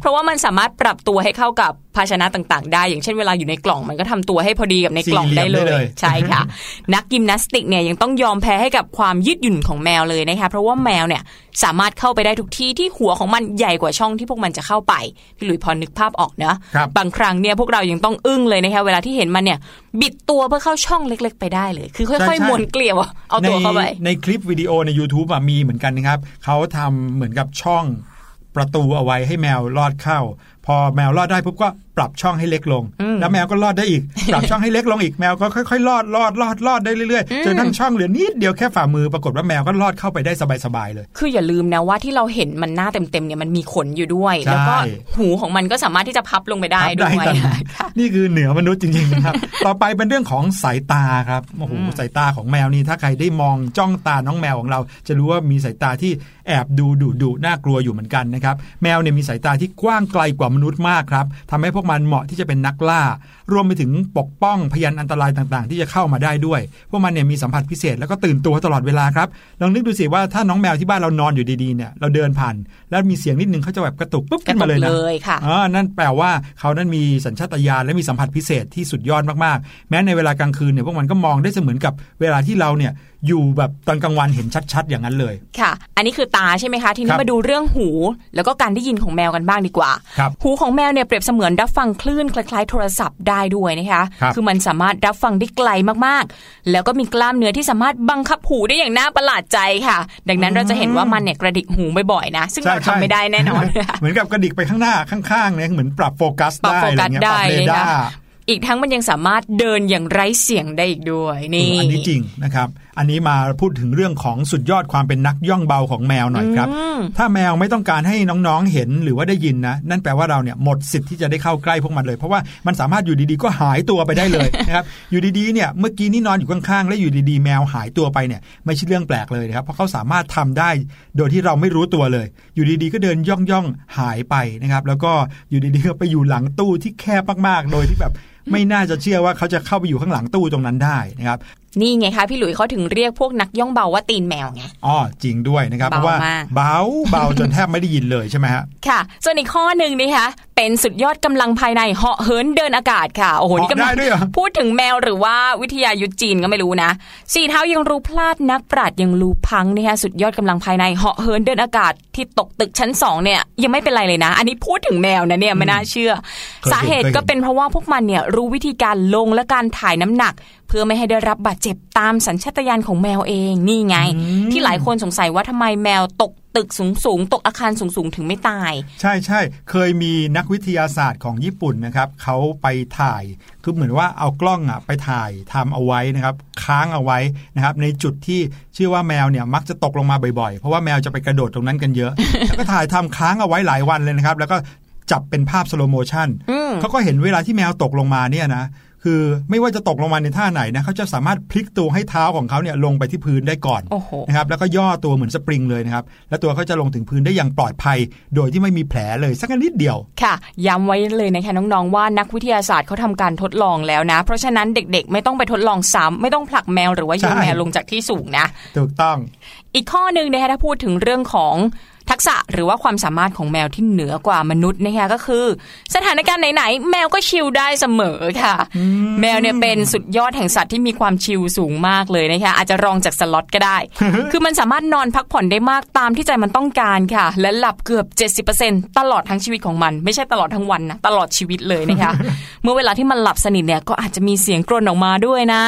เพราะว่ามันสามารถปรับตัวให้เข้ากับภาชนะต่างๆ ได้ อย่างเช่นเวลาอยู่ในกล่องมันก็ทำตัวให้พอดีกับในกล่องได้เลย ใช่ค่ะ นักยิมนาสติกเนี่ยยังต้องยอมแพ้ให้กับความยืดหยุ่นของแมวเลยนะคะ เพราะว่าแมวเนี่ย สามารถเข้าไปได้ทุกที่ที่หัวของมันใหญ่กว่าช่องที่พวกมันจะเข้าไปพี่หลุยพอนึกภาพออกเนอะครับบางครั้งเนี่ยพวกเรายังต้องอึ้งเลยนะคะเวลาที่เห็นมันเนี่ย บิดตัวเพื่อเข้าช่องเล็ก ๆ ไปได้เลย คือใช่ค่อยใช่ๆม้วนเกลียวเอาๆตัวเข้าไปในในคลิปวิดีโอใน YouTube อะมีเหมือนกันนะครับเขาทำเหมือนกับช่องประตูเอาไว้ให้แมวลอดเข้าพอแมวลอดได้ปุ๊บก็ปรับช่องให้เล็กลงอืมแล้วแมวก็ลอดได้อีก ปรับช่องให้เล็กลงอีกแมวก็ค่อยๆลอดลอดลอดลอดได้เรื่อยๆจนทั้งช่องเหลือนิดเดียวแค่ฝ่ามือปรากฏว่าแมวก็ลอดเข้าไปได้สบายๆเลย คืออย่าลืมนะว่าที่เราเห็นมันหน้าเต็มๆเนี่ยมันมีขนอยู่ด้วยใช่แล้วก็หูของมันก็สามารถที่จะพับลงไปได้ครับด้วยได้ค่ะนี่คือเหนือมนุษย์จริงๆนะครับ ต่อไปเป็นเรื่องของสายตาครับโอ้โหสายตาของแมวนี่ถ้าใครได้มองจ้องตาน้องแมวของเรา จะรู้ว่ามีสายตาที่แอบดูดุดุน่ากลัวอยู่เหมือนกันนะครับแมวเนี่ยมีสายตาที่กว้างไกลกว่ามนุษย์มากครับทำให้พวกมันเหมาะที่จะเป็นนักล่า รวมไปถึงปกป้องพยานอันตรายต่างๆ ที่จะเข้ามาได้ด้วยพวกมันเนี่ยมีสัมผัสพิเศษแล้วก็ตื่นตัวตลอดเวลาครับลองนึกดูสิว่าถ้าน้องแมวที่บ้านเรานอนอยู่ดีๆเนี่ยเราเดินผ่าน แล้วมีเสียงนิดนึงเขาจะแบบกระตุกปุ๊บกระขึ้นตุมากเลยนะเลยค่ะอ่านั่นแปลว่าเขานั้นมีสัญชาตญาณและมีสัมผัสพิเศษที่สุดยอดมากๆ แม้ในเวลากลางคืนเนี่ยพวกมันก็มองได้เสมือนกับเวลาที่เราเนี่ยอยู่แบบตอนกลางวันเห็นชัดๆ อย่างนั้นเลย ค่ะ อันนี้คือตาใช่ไหมคะ ทีคนี้รับมาดูเรื่องหู แล้วก็การได้ยินของแมวกันบ้างดีกว่าครับหูของแมวเนี่ยเปรียบเสมือนรับฟังคลื่นคล้ายๆโทรศัพท์ได้ด้วยนะคะครับอมันสามารถรับฟังได้ไกลมากๆ แล้วก็มีกล้ามเนื้อที่สามารถบังคับหูได้อย่างน่าประหลาดใจค่ะ ดังนั้นเราจะเห็นว่ามันเนี่ยกระดิกหูบ่อยๆนะ ซึ่งเราทำไม่ได้แน่นอน เหมือนกับกระดิกไปข้างหน้าข้างๆเนี่ยเหมือนปรับโฟกัสปรับได้โฟอะไรกัสเงี้ยปได้รับเรเลยดาค่ะร์อีกทั้งมันยังสามารถเดินอย่างไร้เสียงได้อีกด้วยนี่อันนี้จริงนะครับอันนี้มาพูดถึงเรื่องของสุดยอดความเป็นนักย่องเบาของแมวหน่อยครับอืมถ้าแมวไม่ต้องการให้น้องๆเห็นหรือว่าได้ยินนะ นั่นแปลว่าเราเนี่ยหมดสิทธิ์ที่จะได้เข้าใกล้พวกมันเลย เพราะว่ามันสามารถอยู่ดีๆก็หายตัวไปได้เลยนะครับ อยู่ดีๆเนี่ยเมื่อกี้นี่นอนอยู่ข้างๆ แล้วอยู่ดีๆ แมวหายตัวไปเนี่ยไม่ใช่เรื่องแปลกเลยนะครับ เพราะเขาสามารถทำได้โดยที่เราไม่รู้ตัวเลย อยู่ดีๆก็เดินย่องๆหายไปนะครับ แล้วก็อยู่ดีๆก็ไปอยู่หลังตู้ที่แคบมากๆ โดยที่แบบไม่น่าจะเชื่อว่าเขาจะเข้าไปอยู่ข้างหลังตู้ตรงนั้นได้นะครับนี่ไงคะพี่หลุยเขาถึงเรียกพวกนักย่องเบาว่าตีนแมวไงอ๋อจริงด้วยนะครับเพเบาราะว่ามากเบาเบาจนแทบไม่ได้ยินเลยใช่ไหมฮะค่ะส่วนอีกข้อหนึ่งนะคะ เป็นสุดยอดกำลังภายในเหาะเหินเดินอากาศค่ะ โอ้โหนี่กำลัเหาะได้ด้วยเหรอพูดถึงแมวหรือว่าวิทยายุทธจีนก็ไม่รู้นะสี่เท้ายังรู้พลาดนักปราดยังรู้พังนะคะสุดยอดกำลังภายในเหาะเหินเดินอากาศที่ตกตึกชั้นสองเนี่ยยังไม่เป็นไรเลยนะ อันนี้พูดถึงแมวนะเนี่ยไม่น่าเชื่อเคยเห็นสาเหตุเคยเห็นก็เป็นเพราะว่าพวกมันเนี่ยรู้วิธีการลงและการถ่ายน้ำหนัก เพื่อไม่ให้ได้รับบาดเจ็บตามสัญชาตญาณของแมวเองนี่ไง ที่หลายคนสงสัยว่าทำไมแมวตก ตึกสูงสูงๆ ตกอาคารสูงสูงๆ ถึงไม่ตาย ใช่ใช่เคยมีนักวิทยาศาสตร์ของญี่ปุ่นนะครับเขาไปถ่ายคือเหมือนว่าเอากล้องอะไปถ่ายทำเอาไว้นะครับ ค้างเอาไว้นะครับ ในจุดที่ชื่อว่าแมวเนี่ยมักจะตกลงมาบ่อยๆ เพราะว่าแมวจะไปกระโดดตรงนั้นกันเยอะ แล้วก็ถ่ายทำค้างเอาไว้หลายวันเลยนะครับ แล้วก็จับเป็นภาพ slow motion อืมเขาก็เห็นเวลาที่แมวตกลงมาเนี่ยนะ คือไม่ว่าจะตกลงมาในท่าไหนนะเขาจะสามารถพลิกตัวให้เท้าของเขาเนี่ยลงไปที่พื้นได้ก่อนโอ้โหนะครับแล้วก็ย่อตัวเหมือนสปริงเลยนะครับ แล้วตัวเขาจะลงถึงพื้นได้อย่างปลอดภัย โดยที่ไม่มีแผลเลยสักนิดเดียวค่ะ ย้ำไว้เลยนะคะน้องๆว่านักวิทยาศาสตร์เขาทำการทดลองแล้วนะ เพราะฉะนั้นเด็กๆ ไม่ต้องไปทดลองซ้ำไม่ต้องผลักแมวหรือว่าโยนใช่แมวลงจากที่สูงนะ ถูกต้อง อีกข้อหนึ่งนะคะถ้าพูดถึงเรื่องของ ทักษะหรือว่าความสามารถของแมวที่เหนือกว่ามนุษย์นะคะก็คือ สถานการณ์ไหนๆแมวก็ชิลได้เสมอค่ะ แมวเนี่ยเป็นสุดยอดแห่งสัตว์ที่มีความชิลสูงมากเลยนะคะอาจจะรองจากสล็อตก็ได้ คือมันสามารถนอนพักผ่อนได้มากตามที่ใจมันต้องการค่ะ และหลับเกือบ 70%ตลอดทั้งชีวิตของมัน ไม่ใช่ตลอดทั้งวันนะตลอดชีวิตเลยนะคะ เมื่อเวลาที่มันหลับสนิทเนี่ยก็อาจจะมีเสียงกรนออกมาด้วยนะ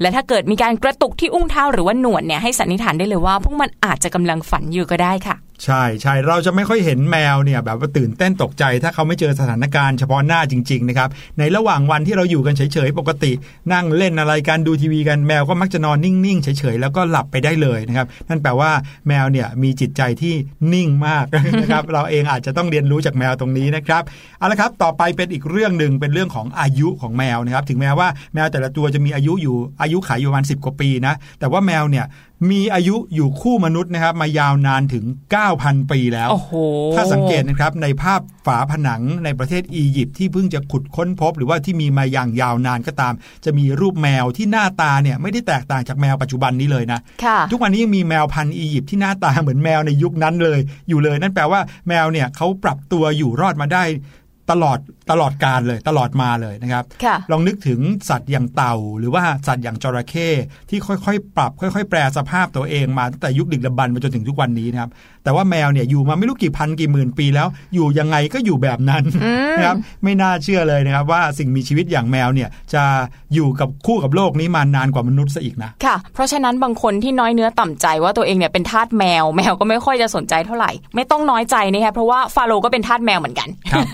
และถ้าเกิดมีการกระตุกที่อุ้งเท้าหรือว่าหนวดเนี่ยให้สันนิษฐานได้เลยว่า พวกมันอาจจะกำลังฝันอยู่ก็ได้ค่ะ ใช่ใช่เราจะไม่ค่อยเห็นแมวเนี่ยแบบว่าตื่นเต้นตกใจ ถ้าเขาไม่เจอสถานการณ์เฉพาะหน้าจริง ๆ นะครับ ในระหว่างวันที่เราอยู่กันเฉยๆ ปกติ นั่งเล่นอะไรกันดูทีวีกันแมวก็มักจะนอนนิ่ง ๆ เฉยๆ แล้วก็หลับไปได้เลยนะครับ นั่นแปลว่าแมวเนี่ยมีจิตใจที่นิ่งมากนะครับ เราเองอาจจะต้องเรียนรู้จากแมวตรงนี้นะครับเอาละครับ ต่อไปเป็นอีกเรื่องหนึ่งเป็นเรื่องของอายุของแมวนะครับ ถึงแม้ว่าแมวแต่ละตัวจะมีอายุอยู่อายุขัยอยู่ประมาณ10กว่าปีนะแต่ว่าแมวเนี่ย มีอายุอยู่คู่มนุษย์นะครับ มายาวนานถึง 9,000 ปีแล้วโอ้โหถ้าสังเกตนะครับในภาพฝาผนังในประเทศอียิปต์ที่เพิ่งจะขุดค้นพบ หรือว่าที่มีมาอย่างยาวนานก็ตาม จะมีรูปแมวที่หน้าตาเนี่ยไม่ได้แตกต่างจากแมวปัจจุบันนี้เลยนะค่ะทุกวันนี้ยังมีแมวพันธุ์อียิปต์ที่หน้าตาเหมือนแมวในยุคนั้นเลย อยู่เลย นั่นแปลว่าแมวเนี่ยเขาปรับตัวอยู่รอดมาได้ตลอด ตลอดการเลยตลอดมาเลยนะครับค่ะลองนึกถึงสัตว์อย่างเต่า หรือว่าสัตว์อย่างจระเข้ที่ค่อยๆ ปรับ ค่อย ๆ แปลสภาพตัวเองมาตั้งแต่ยุคดึกดำบรรพ์มาจนถึงทุกวันนี้นะครับ แต่ว่าแมวเนี่ยอยู่มาไม่รู้กี่พันกี่หมื่นปีแล้ว อยู่ยังไงก็อยู่แบบนั้นนะครับไม่น่าเชื่อเลยนะครับว่าสิ่งมีชีวิตอย่างแมวเนี่ยจะอยู่กับคู่กับโลกนี้มานานกว่ามนุษย์ซะอีกนะค่ะ เพราะฉะนั้นบางคนที่น้อยเนื้อต่ำใจว่าตัวเองเนี่ยเป็นทาสแมวแมวก็ไม่ค่อยจะสนใจเท่าไหร่ ไม่ต้องน้อยใจนะคะเพราะว่าฟาโรห์ก็เป็นทาสแมวเหมือนกันครับ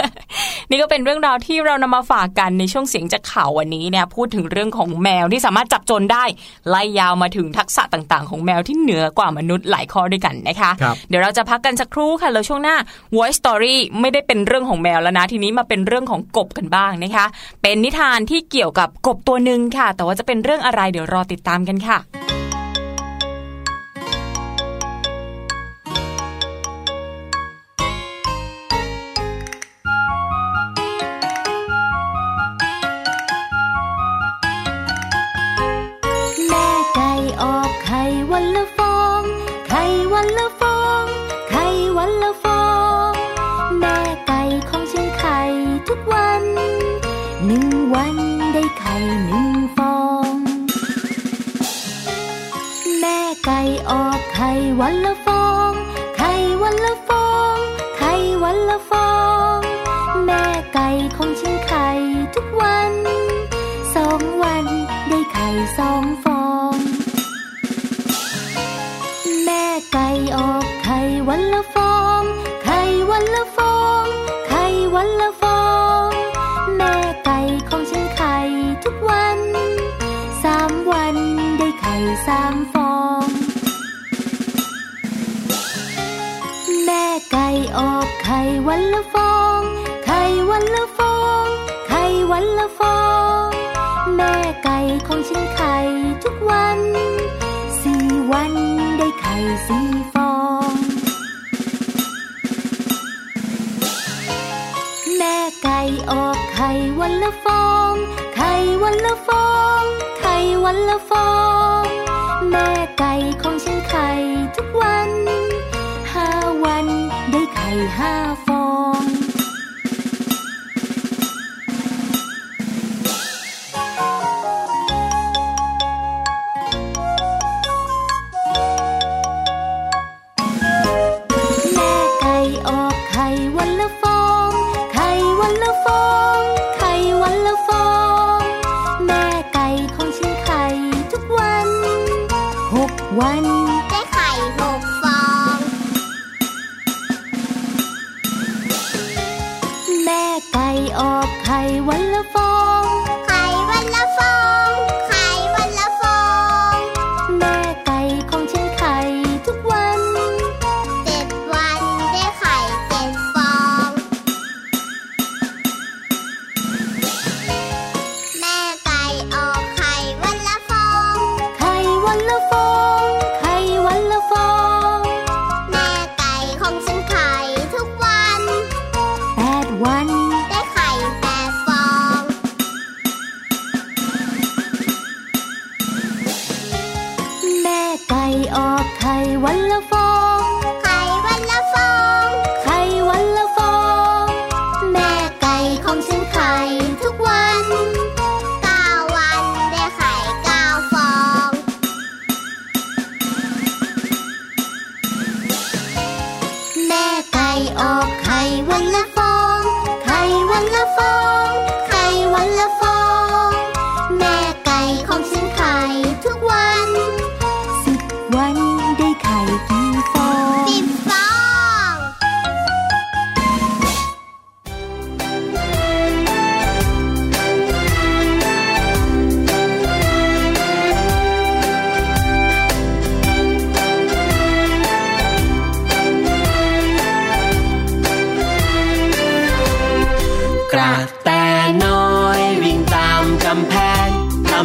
นี่ก็เป็นเรื่องราวที่เรานำมาฝากกันในช่วงเสียงจากข่าววันนี้เนี่ยพูดถึงเรื่องของแมวที่สามารถจับจนได้ ไล่ยาวมาถึงทักษะต่างๆ ของแมวที่เหนือกว่ามนุษย์หลายข้อด้วยกันนะคะครับเดี๋ยวเราจะพักกันสักครู่ค่ะแล้วช่วงหน้า Voice Story ไม่ได้เป็นเรื่องของแมวแล้วนะทีนี้มาเป็นเรื่องของกบกันบ้างนะคะ เป็นนิทานที่เกี่ยวกับกบตัวหนึ่งค่ะ แต่ว่าจะเป็นเรื่องอะไรเดี๋ยวรอติดตามกันค่ะ วันละฟอง ไข่วันละฟอง แม่ไก่ของฉันไข่ทุกวันหกวัน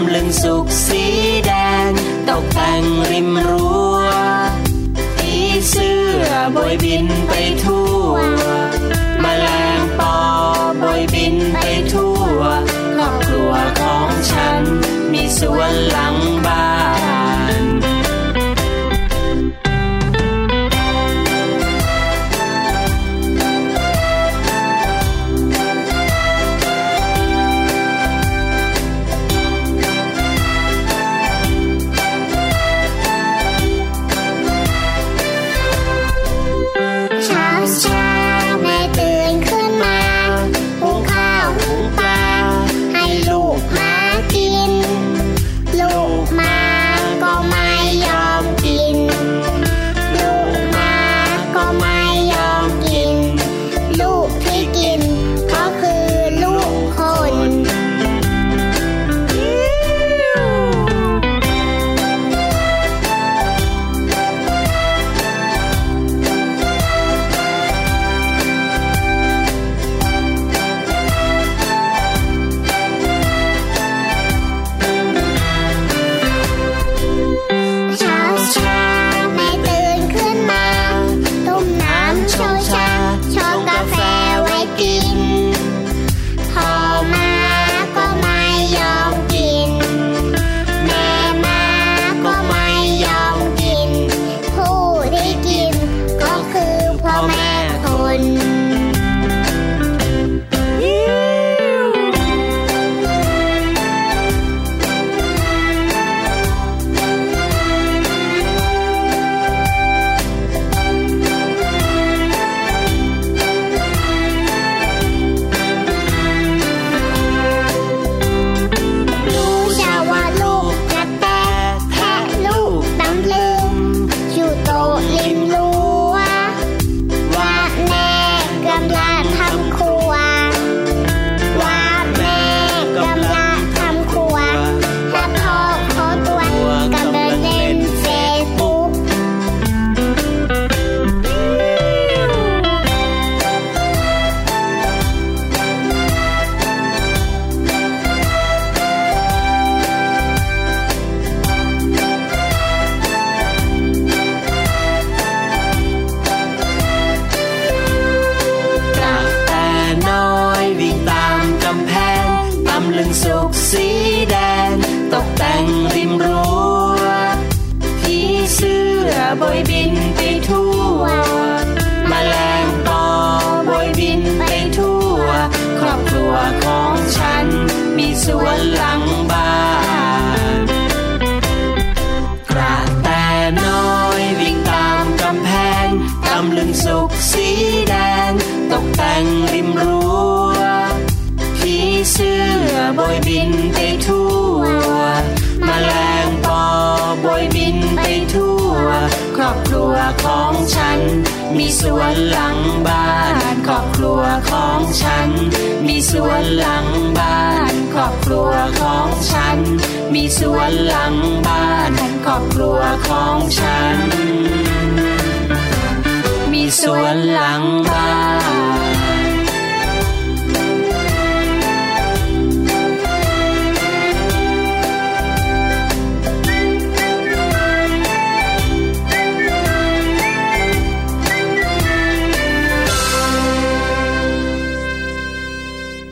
ำลึงสุกสีแดงตกแต่งริมรั้วผีเสื้อบอยบินไปทั่วมแมลงปอบอยบินไปทั่วครอบครัวของฉันมีสวนหลัง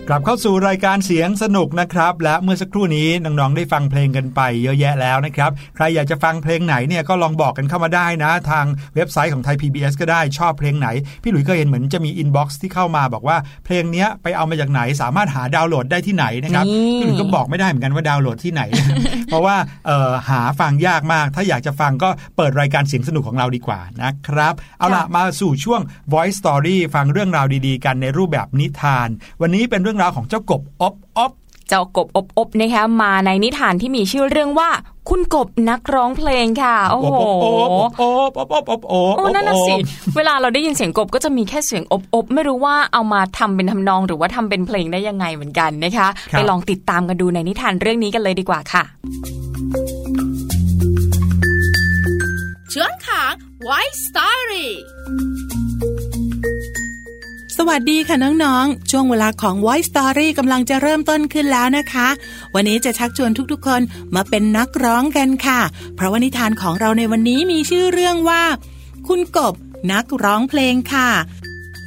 กลับเข้าสู่รายการเสียงสนุกนะครับ และเมื่อสักครู่นี้น้องๆได้ฟังเพลงกันไปเยอะแยะแล้วนะครับ ใครอยากจะฟังเพลงไหนเนี่ยก็ลองบอกกันเข้ามาได้นะ ทางเว็บไซต์ของไทย PBS ก็ได้ชอบเพลงไหน พี่หลุยส์ก็เห็นเหมือนจะมี inbox ที่เข้ามาบอกว่าเพลงเนี้ยไปเอามาจากไหนสามารถหาดาวน์โหลดได้ที่ไหนนะครับนี่พี่หลุยส์ก็บอกไม่ได้เหมือนกันว่าดาวน์โหลดที่ไหน เพราะว่าเอ่อหาฟังยากมาก ถ้าอยากจะฟังก็เปิดรายการเสียงสนุกของเราดีกว่านะครับ เอาล่ะมาสู่ช่วง Voice Story ฟังเรื่องราวดีๆ กันในรูปแบบนิทาน วันนี้เป็นเรื่องราวของเจ้ากบอบอบ เจ้ากบอบอบนะคะมาในนิทานที่มีชื่อเรื่องว่าคุณกบนักร้องเพลงค่ะโอ้โอ้โหโอ้โอ้โอ้โอ้โอ้โอ้โอ้นั่นน่ะสิ เวลาเราได้ยินเสียงกบก็จะมีแค่เสียงอบอบไม่รู้ว่าเอามาทำเป็นทำนองหรือว่าทำเป็นเพลงได้ยังไงเหมือนกันนะคะ ไปลองติดตามกันดูในนิทานเรื่องนี้กันเลยดีกว่าค่ะช่วงของ White Story สวัสดีค่ะน้องๆ ช่วงเวลาของ Voice Story กำลังจะเริ่มต้นขึ้นแล้วนะคะ วันนี้จะชักชวนทุกๆคนมาเป็นนักร้องกันค่ะ เพราะว่านิทานของเราในวันนี้มีชื่อเรื่องว่า คุณกบนักร้องเพลงค่ะ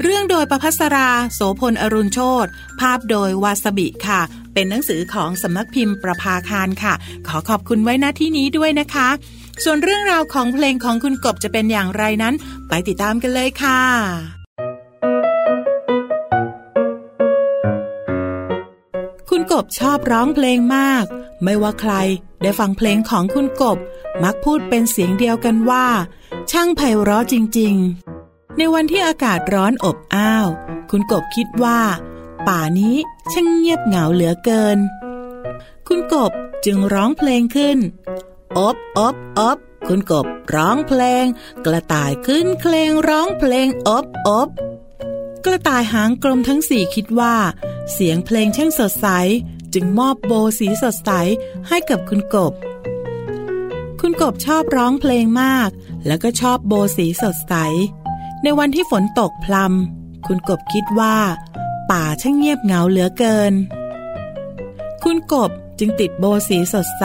เรื่องโดยประพัสรา โสพลอรุณโชตภาพโดยวาสบิค่ะ เป็นหนังสือของสำนักพิมพ์ประภาคารค่ะ ขอขอบคุณไว้ณที่นี้ด้วยนะคะ ส่วนเรื่องราวของเพลงของคุณกบจะเป็นอย่างไรนั้น ไปติดตามกันเลยค่ะ กบชอบร้องเพลงมาก ไม่ว่าใครได้ฟังเพลงของคุณกบ มักพูดเป็นเสียงเดียวกันว่า ช่างไพเราะจริง ๆ ในวันที่อากาศร้อนอบอ้าว คุณกบคิดว่า ป่านี้ช่างเงียบเหงาเหลือเกิน คุณกบจึงร้องเพลงขึ้น อบอบอบคุณกบร้องเพลง กระต่ายขึ้นเพลงร้องเพลงอบอบ กระต่ายหางกลมทั้งสี่คิดว่า เสียงเพลงช่างสดใส จึงมอบโบสีสดใสให้กับคุณกบ คุณกบชอบร้องเพลงมาก แล้วก็ชอบโบสีสดใส ในวันที่ฝนตกพลำคุณกบคิดว่า ป่าช่างเงียบเหงาเหลือเกิน คุณกบจึงติดโบสีสดใส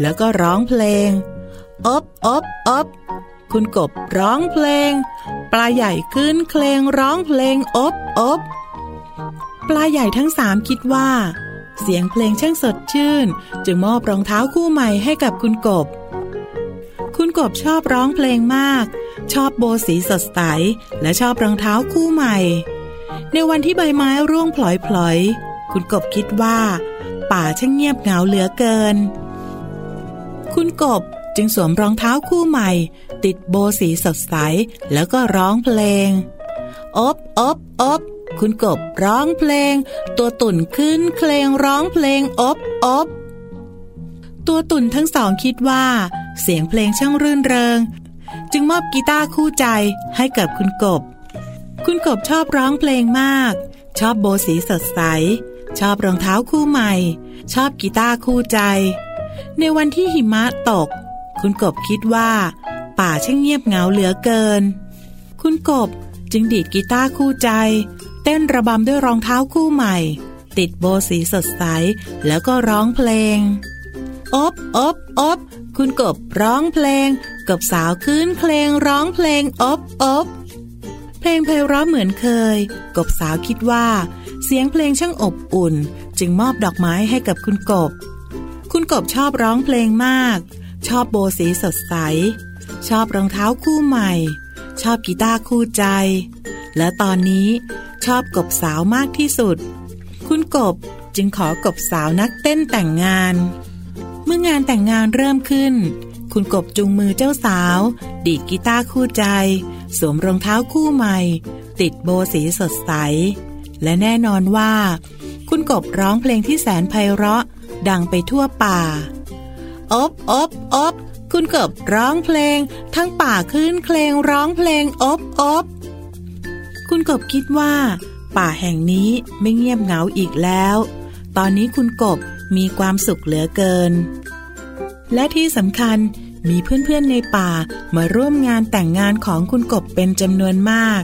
แล้วก็ร้องเพลงอบอบอบ คุณกบร้องเพลง ปลาใหญ่ขึ้นเคลงร้องเพลงอบอบปลาใหญ่ทั้งสามคิดว่า เสียงเพลงช่างสดชื่น จึงมอบรองเท้าคู่ใหม่ให้กับคุณกบ คุณกบชอบร้องเพลงมาก ชอบโบสีสดใส และชอบรองเท้าคู่ใหม่ ในวันที่ใบไม้ร่วงพลอยๆ คุณกบคิดว่า ป่าช่างเงียบเหงาเหลือเกิน คุณกบ จึงสวมรองเท้าคู่ใหม่ ติดโบสีสดใส แล้วก็ร้องเพลง อบอบอบคุณกบร้องเพลง ตัวตุ่นขึ้นเพลงร้องเพลงอบอบตัวตุ่นทั้งสองคิดว่า เสียงเพลงช่างรื่นเริง จึงมอบกีตาร์คู่ใจให้กับคุณกบ คุณกบชอบร้องเพลงมาก ชอบโบสีสดใส ชอบรองเท้าคู่ใหม่ ชอบกีตาร์คู่ใจ ในวันที่หิมะตก คุณกบคิดว่า ป่าช่างเงียบเหงาเหลือเกิน คุณกบจึงดีดกีตาร์คู่ใจ เต้นระบำด้วยรองเท้าคู่ใหม่ ติดโบสีสดใส แล้วก็ร้องเพลง อบอบอบคุณกบร้องเพลง กบสาวขึ้นเพลงร้องเพลงอบอบเพลงไพเราะเหมือนเคย กบสาวคิดว่า เสียงเพลงช่างอบอุ่น จึงมอบดอกไม้ให้กับคุณกบ คุณกบชอบร้องเพลงมาก ชอบโบสีสดใส ชอบรองเท้าคู่ใหม่ ชอบกีตาร์คู่ใจ และตอนนี้ชอบกบสาวมากที่สุด คุณกบจึงขอกบสาวนักเต้นแต่งงาน เมื่องานแต่งงานเริ่มขึ้น คุณกบจุงมือเจ้าสาว ดีดกีตาร์คู่ใจ สวมรองเท้าคู่ใหม่ ติดโบสีสดใส และแน่นอนว่า คุณกบร้องเพลงที่แสนไพเราะ ดังไปทั่วป่า อบอบอบคุณกบร้องเพลง ทั้งป่าขึ้นเพลงร้องเพลงอบอบคุณกบคิดว่า ป่าแห่งนี้ไม่เงียบเหงาอีกแล้ว ตอนนี้คุณกบมีความสุขเหลือเกิน และที่สำคัญมีเพื่อนๆในป่ามาร่วมงานแต่งงานของคุณกบเป็นจำนวนมาก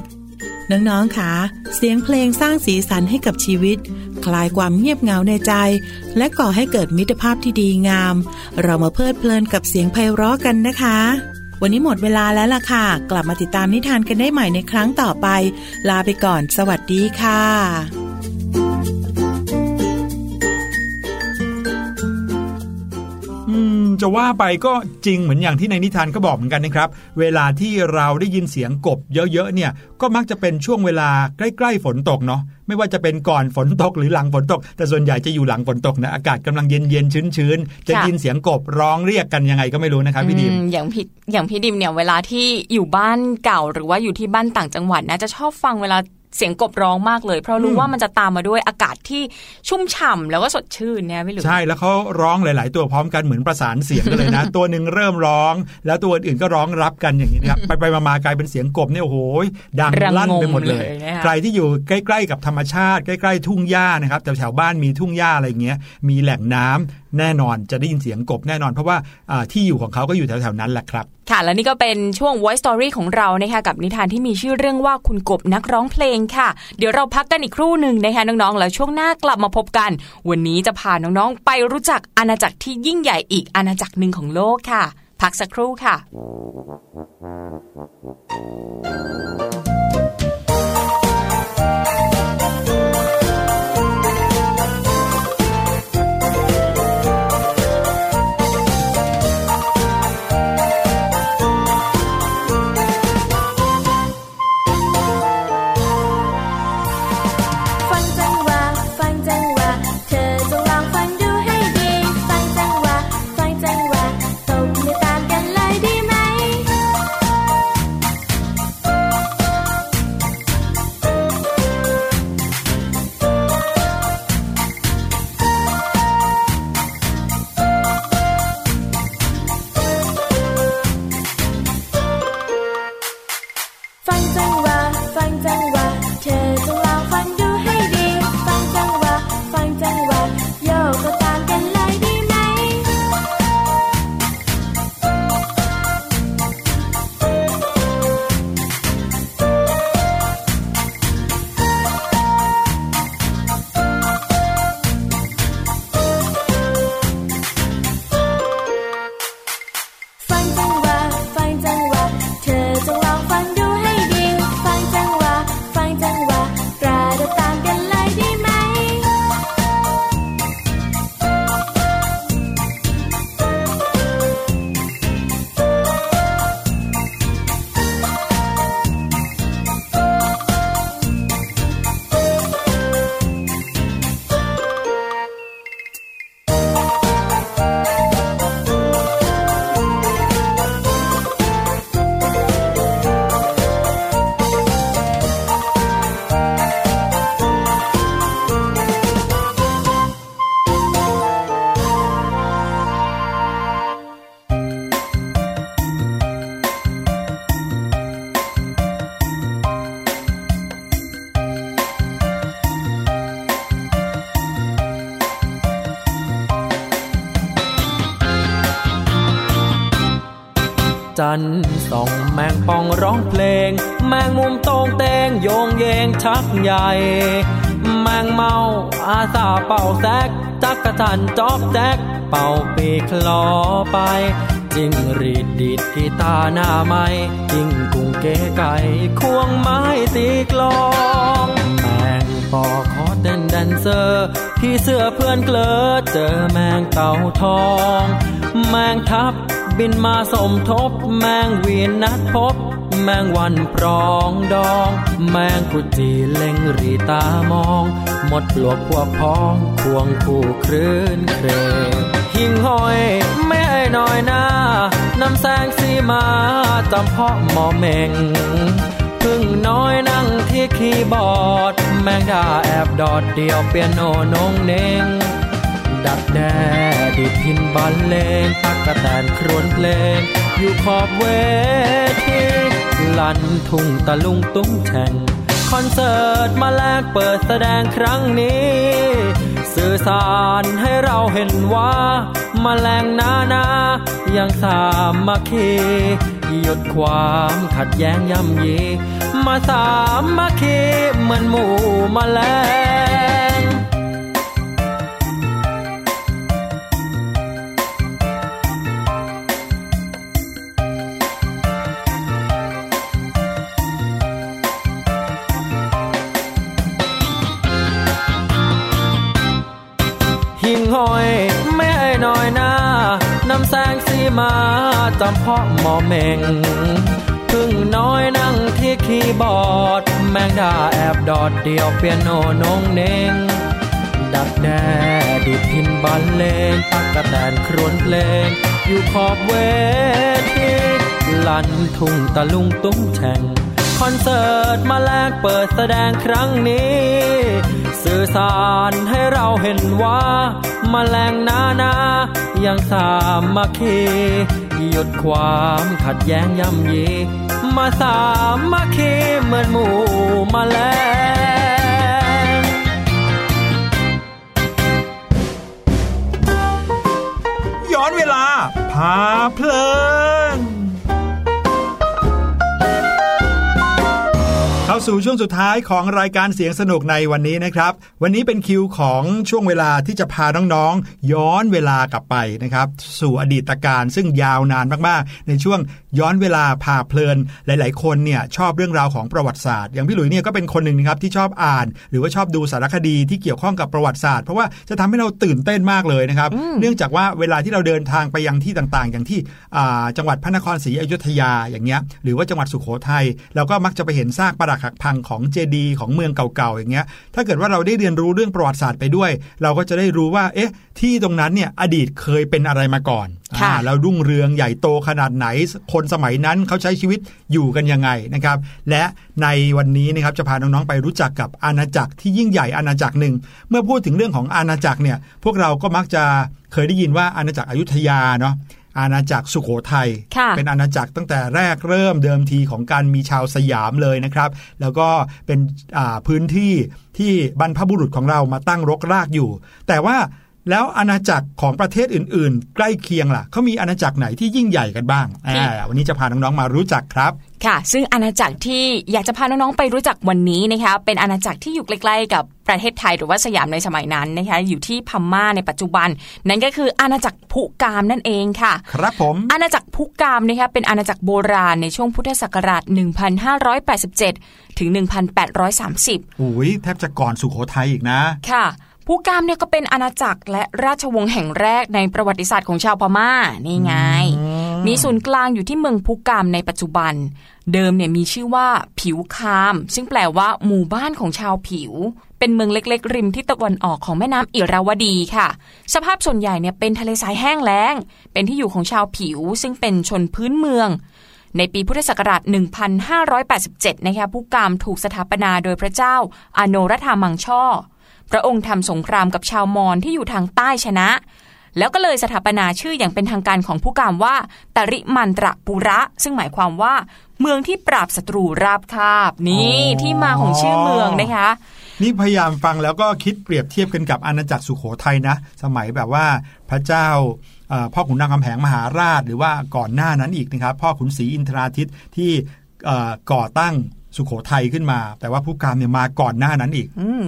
น้อง ๆคะเสียงเพลงสร้างสีสันให้กับชีวิต คลายความเงียบเหงาในใจ และก่อให้เกิดมิตรภาพที่ดีงาม เรามาเพลิดเพลินกับเสียงไพเราะกันนะคะ วันนี้หมดเวลาแล้วล่ะค่ะ กลับมาติดตามนิทานกันได้ใหม่ในครั้งต่อไป ลาไปก่อน สวัสดีค่ะ จะว่าไปก็จริงเหมือนอย่างที่ในนิทานก็บอกเหมือนกันนะครับ เวลาที่เราได้ยินเสียงกบเยอะๆเนี่ย ก็มักจะเป็นช่วงเวลาใกล้ๆฝนตกเนาะไม่ว่าจะเป็นก่อนฝนตกหรือหลังฝนตก แต่ส่วนใหญ่จะอยู่หลังฝนตกนะอากาศกำลังเย็นๆชื้นๆจะค่ะยินเสียงกบร้องเรียกกันยังไงก็ไม่รู้นะครับพี่ดิมอย่างพี่อย่างพี่ดิมเนี่ยเวลาที่อยู่บ้านเก่าหรือว่าอยู่ที่บ้านต่างจังหวัดนะจะชอบฟังเวลา เสียงกบร้องมากเลย เพราะรู้อืมว่ามันจะตามมาด้วยอากาศที่ชุ่มฉ่ำแล้วก็สดชื่นเนี่ยพี่หลุยใช่แล้วเขาร้องหลาย ๆ ตัวพร้อมกันเหมือนประสานเสียงกันเลยนะ ตัวหนึ่งเริ่มร้อง แล้วตัวอื่นก็ร้องรับกันอย่างนี้นะครับไปไปๆมากลายเป็นเสียงกบเนี่ยโอ้โหดังระงมลั่นไปหมดเลยเลยนะคะใครที่อยู่ใกล้ ๆ กับธรรมชาติใกล้ ๆ ทุ่งหญ้านะครับแต่แถวบ้านมีทุ่งหญ้าอะไรอย่างเงี้ยมีแหล่งน้ำแน่นอนจะได้ยินเสียงกบแน่นอน เพราะว่าที่อยู่ของเขาก็อยู่แถวๆนั้นแหละครับ ค่ะและนี่ก็เป็นช่วง Voice Story ของเรานะคะกับนิทานที่มีชื่อเรื่องว่าคุณกบนักร้องเพลงค่ะ เดี๋ยวเราพักกันอีกครู่หนึ่งนะคะน้องๆแล้วช่วงหน้ากลับมาพบกัน วันนี้จะพาน้องๆไปรู้จักอาณาจักรที่ยิ่งใหญ่อีกอาณาจักรหนึ่งของโลกค่ะ พักสักครู่ค่ะ มุมโตงเตงโยงเยงชักใหญ่ แมงเมาอาสาเป่าแซกจักกะทันจอกแจ๊กเป่าปีคลอไป จิงรีดดีดกีตาหน้าไม้จิงกุ้งเก๋ไก่ควงไม้ตีกลองแมงปอขอเต้นแดนเซอร์พี่เสื้อเพื่อนเกลอเจอแมงเต่าทอง แมงทับบินมาสมทบ แมงเวียนนัดพบ แมงวันปรองดอง แมงกุจีเล็งรีตามอง หมดปลวกพวกพ้องควงคู่คลื่นเครงหิ่งห้อยแม่น้อยหน้านำแสงสีมาจำเพาะหมอเมงพึ่งน้อยนั่งที่คีย์บอร์ด แมงดาแอบดอดเดียวเปียโนนงเน่งดักแด้ดีดพินบอลเลงตักกะแตนครวนเพลง อยู่ขอบเวที ลันทุ่งตะลุงตุ้งแช่งคอนเสิร์ตมาแลกเปิดแสดงครั้งนี้ สื่อสารให้เราเห็นว่ามาแรงนานายังสามัคคีหยุดความขัดแย้งย่ำยี มาสามัคคีเหมือนหมู่มาแลง หิ่งห้อยแม่น้อยหน้านำแสงสีมาจำเพาะหมอเมงพึ่งน้อยนั่งที่คีย์บอร์ด แมงดาแอบดอดเดียวเปียโนนงเนงดักแด้ดีดพินบรรเลงตักกระแตนครวนเพลง อยู่ขอบเวทีลันทุ่งตะลุงตุ้งแฉ่งคอนเสิร์ตมาแลกเปิดแสดงครั้งนี้ สื่อสารให้เราเห็นว่ามาแรงนานายังสามัคคีหยุดความขัดแย้งย่ำยีมาสามัคคีเหมือนหมู่มาแลงย้อนเวลาพาเพลิน สู่ช่วงสุดท้ายของรายการเสียงสนุกในวันนี้นะครับ วันนี้เป็นคิวของช่วงเวลาที่จะพาน้องๆ ย้อนเวลากลับไปนะครับ สู่อดีตการซึ่งยาวนานมากๆ ในช่วงย้อนเวลาพาเพลินหลาย ๆ คนเนี่ยชอบเรื่องราวของประวัติศาสตร์ อย่างพี่หลุยเนี่ยก็เป็นคนหนึ่งนะครับที่ชอบอ่าน หรือว่าชอบดูสารคดีที่เกี่ยวข้องกับประวัติศาสตร์ เพราะว่าจะทำให้เราตื่นเต้นมากเลยนะครับ เนื่องจากว่าเวลาที่เราเดินทางไปยังที่ต่าง ๆ อย่างที่อ่าจังหวัดพระนครศรีอยุธยาอย่างเงี้ยหรือว่าจังหวัดสุโขทัยเราก็มักจะไปเห็นซากปรักหักพังของเจดีย์ของเมืองเก่า ๆ อย่างเงี้ยถ้าเกิดว่าเราได้เรียนรู้เรื่องประวัติศาสตร์ไปด้วย เราก็จะได้รู้ว่าเอ๊ะที่ตรงนั้นเนี่ยอดีตเคยเป็นอะไรมาก่อนค่ะอ่าแล้วรุ่งเรืองใหญ่โตขนาดไหนคนสมัยนั้นเขาใช้ชีวิตอยู่กันยังไงนะครับ และในวันนี้นะครับจะพาน้องๆไปรู้จักกับอาณาจักรที่ยิ่งใหญ่อาณาจักรหนึ่ง เมื่อพูดถึงเรื่องของอาณาจักรเนี่ย พวกเราก็มักจะเคยได้ยินว่าอาณาจักรอยุธยาเนาะอาณาจักรสุโขทัยค่ะเป็นอาณาจักรตั้งแต่แรกเริ่มเดิมทีของการมีชาวสยามเลยนะครับ แล้วก็เป็นอ่าพื้นที่ที่บรรพบุรุษของเรามาตั้งรกรากอยู่ แต่ว่า แล้วอาณาจักรของประเทศอื่น ๆ ใกล้เคียงล่ะเขามีอาณาจักรไหนที่ยิ่งใหญ่กันบ้างอ่าวันนี้จะพาน้อง ๆ มารู้จักครับค่ะ ซึ่งอาณาจักรที่อยากจะพาน้อง ๆ ไปรู้จักวันนี้นะคะเป็นอาณาจักรที่อยู่ใกล้ ๆ กับประเทศไทยหรือว่าสยามในสมัยนั้นนะคะอยู่ที่พม่าในปัจจุบัน นั่นก็คืออาณาจักรพุกามนั่นเองค่ะ ครับผม อาณาจักรพุกามนะคะเป็นอาณาจักรโบราณในช่วงพุทธศักราช 1587 ถึง 1830อุ้ยแทบจะก่อนสุโขทัยอีกนะค่ะ พุกามเนี่ยก็เป็นอาณาจักรและราชวงศ์แห่งแรกในประวัติศาสตร์ของชาวพม่านี่ไง มีศูนย์กลางอยู่ที่เมืองพุกามในปัจจุบัน เดิมเนี่ยมีชื่อว่าผิวคาม ซึ่งแปลว่าหมู่บ้านของชาวผิว เป็นเมืองเล็กๆ ริมทิศตะวันออกของแม่น้ำอิราวดีค่ะ สภาพส่วนใหญ่เนี่ยเป็นทะเลทรายแห้งแล้ง เป็นที่อยู่ของชาวผิว ซึ่งเป็นชนพื้นเมืองในปีพุทธศักราช 1587 นะคะผู้กามถูกสถาปนาโดยพระเจ้าอาโนรธามังช่อ พระองค์ทำสงครามกับชาวมอญที่อยู่ทางใต้ชนะ แล้วก็เลยสถาปนาชื่ออย่างเป็นทางการของผู้กามว่าตริมันตระปุระ ซึ่งหมายความว่า เมืองที่ปราบศัตรูราบคาบนี่อ๋อที่มาของชื่อเมืองนะคะนี่พยายามฟังแล้วก็คิดเปรียบเทียบกันกับอาณาจักรสุโขทัยนะ สมัยแบบว่าพระเจ้าเอ่อพ่อขุนนางคำแหงมหาราช หรือว่าก่อนหน้านั้นอีกนะครับ พ่อขุนศรีอินทราทิตที่เอ่อก่อตั้งสุโขทัยขึ้นมา แต่ว่าผู้การเนี่ยมาก่อนหน้านั้นอีกอืม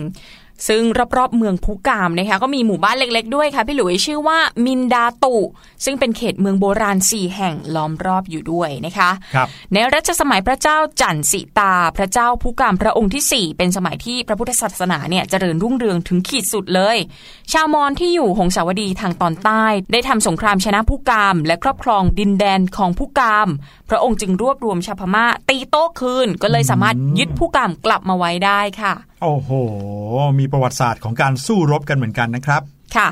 ซึ่งรอบๆเมืองพุกามนะคะก็มีหมู่บ้านเล็ก ๆ ด้วยค่ะพี่หลุยชื่อว่ามินดาตุ ซึ่งเป็นเขตเมืองโบราณสี่แห่งล้อมรอบอยู่ด้วยนะคะครับในรัชสมัยพระเจ้าจันทร์สิตา พระเจ้าพุกามพระองค์ที่ 4 เป็นสมัยที่พระพุทธศาสนาเนี่ยเจริญรุ่งเรืองถึงขีดสุดเลย ชาวมอญที่อยู่หงสาวดีทางตอนใต้ ได้ทำสงครามชนะพุกาม และครอบครองดินแดนของพุกาม พระองค์จึงรวบรวมชาวพม่าตีโต้คืนก็เลยสามารถยึดพุกามกลับมาไว้ได้ค่ะ โอ้โห มีประวัติศาสตร์ของการสู้รบกันเหมือนกันนะครับ ค่ะ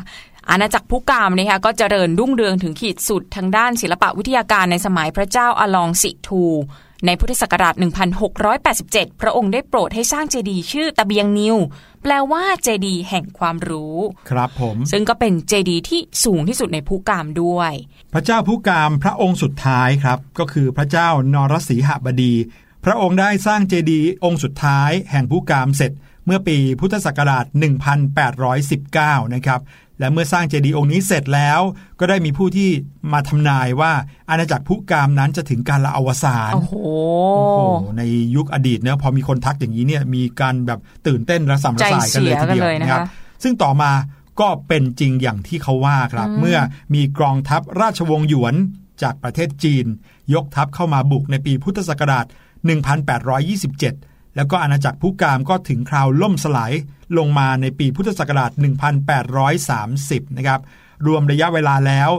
อาณาจักรพุกามนะคะก็เจริญรุ่งเรืองถึงขีดสุดทางด้านศิลปะวิทยาการในสมัยพระเจ้าอาลองสิทู ในพุทธศักราช 1687 พระองค์ได้โปรดให้สร้างเจดีย์ชื่อตะเบียงนิว แปลว่าเจดีย์แห่งความรู้ ครับผม ซึ่งก็เป็นเจดีย์ที่สูงที่สุดในพุกามด้วย พระเจ้าผู้กามพระองค์สุดท้ายครับ ก็คือพระเจ้านรสีหบดี พระองค์ได้สร้างเจดีย์องค์สุดท้ายแห่งผู้กามเสร็จ เมื่อปีพุทธศักราช 1819 นะครับและเมื่อสร้างเจดีย์องค์นี้เสร็จแล้ว ก็ได้มีผู้ที่มาทำนายว่าอาณาจักรผู้กามนั้นจะถึงการละอวสานโอ้โหโอ้โหในยุคอดีตเนี่ยพอมีคนทักอย่างนี้เนี่ยมีการแบบตื่นเต้นระสำระสายกันเลยทีเดียวใจเสียกันเลยนะคะนะครับ ซึ่งต่อมาก็เป็นจริงอย่างที่เขาว่าครับ เมื่อมีกองทัพราชวงศ์หยวนจากประเทศจีน ยกทัพเข้ามาบุกในปีพุทธศักราช 1827 แล้วก็อาณาจักรผู้กามก็ถึงคราวล่มสลายลงมาในปีพุทธศักราช 1830 นะครับ รวมระยะเวลาแล้ว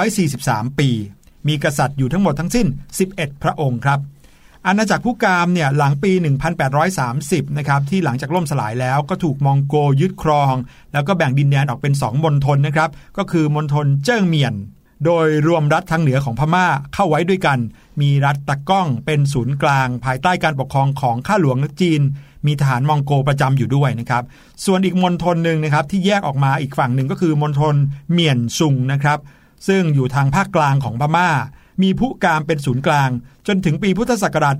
243 ปี มีกษัตริย์อยู่ทั้งหมดทั้งสิ้น 11 พระองค์ครับอาณาจักรผู้กามเนี่ยหลังปี 1830 นะครับที่หลังจากล่มสลายแล้วก็ถูกมองโกยึดครอง แล้วก็แบ่งดินแดนออกเป็น 2 มณฑลนะครับ ก็คือมณฑลเจิ้งเมียน โดยรวมรัฐทางเหนือของพม่าเข้าไว้ด้วยกัน มีรัฐตะก้องเป็นศูนย์กลาง ภายใต้การปกครองของข้าหลวงจีน มีทหารมองโกประจำอยู่ด้วยนะครับ ส่วนอีกมณฑลหนึ่งนะครับที่แยกออกมาอีกฝั่งหนึ่งก็คือมณฑลเมียนซุงนะครับ ซึ่งอยู่ทางภาคกลางของพม่า มีผู้กามเป็นศูนย์กลาง จนถึงปีพุทธศักราช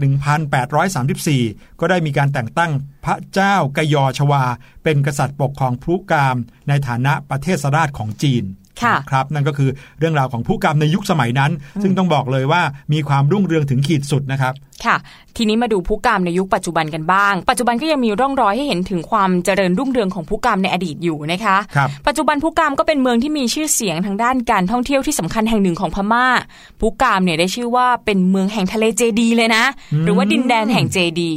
1834 ก็ได้มีการแต่งตั้งพระเจ้ากยอชวา เป็นกษัตริย์ปกครองผู้กามในฐานะประเทศราชของจีน ค่ะครับนั่นก็คือเรื่องราวของผู้กามในยุคสมัยนั้น ซึ่งต้องบอกเลยว่ามีความรุ่งเรืองถึงขีดสุดนะครับค่ะ ทีนี้มาดูผู้กามในยุคปัจจุบันกันบ้าง ปัจจุบันก็ยังมีร่องรอยให้เห็นถึงความเจริญรุ่งเรืองของผู้กามในอดีตอยู่นะคะครับปัจจุบันผู้กามก็เป็นเมืองที่มีชื่อเสียงทางด้านการท่องเที่ยวที่สำคัญแห่งหนึ่งของพม่า ผู้กามเนี่ยได้ชื่อว่าเป็นเมืองแห่งทะเลเจดีเลยนะ หรือว่าดินแดนแห่งเจดี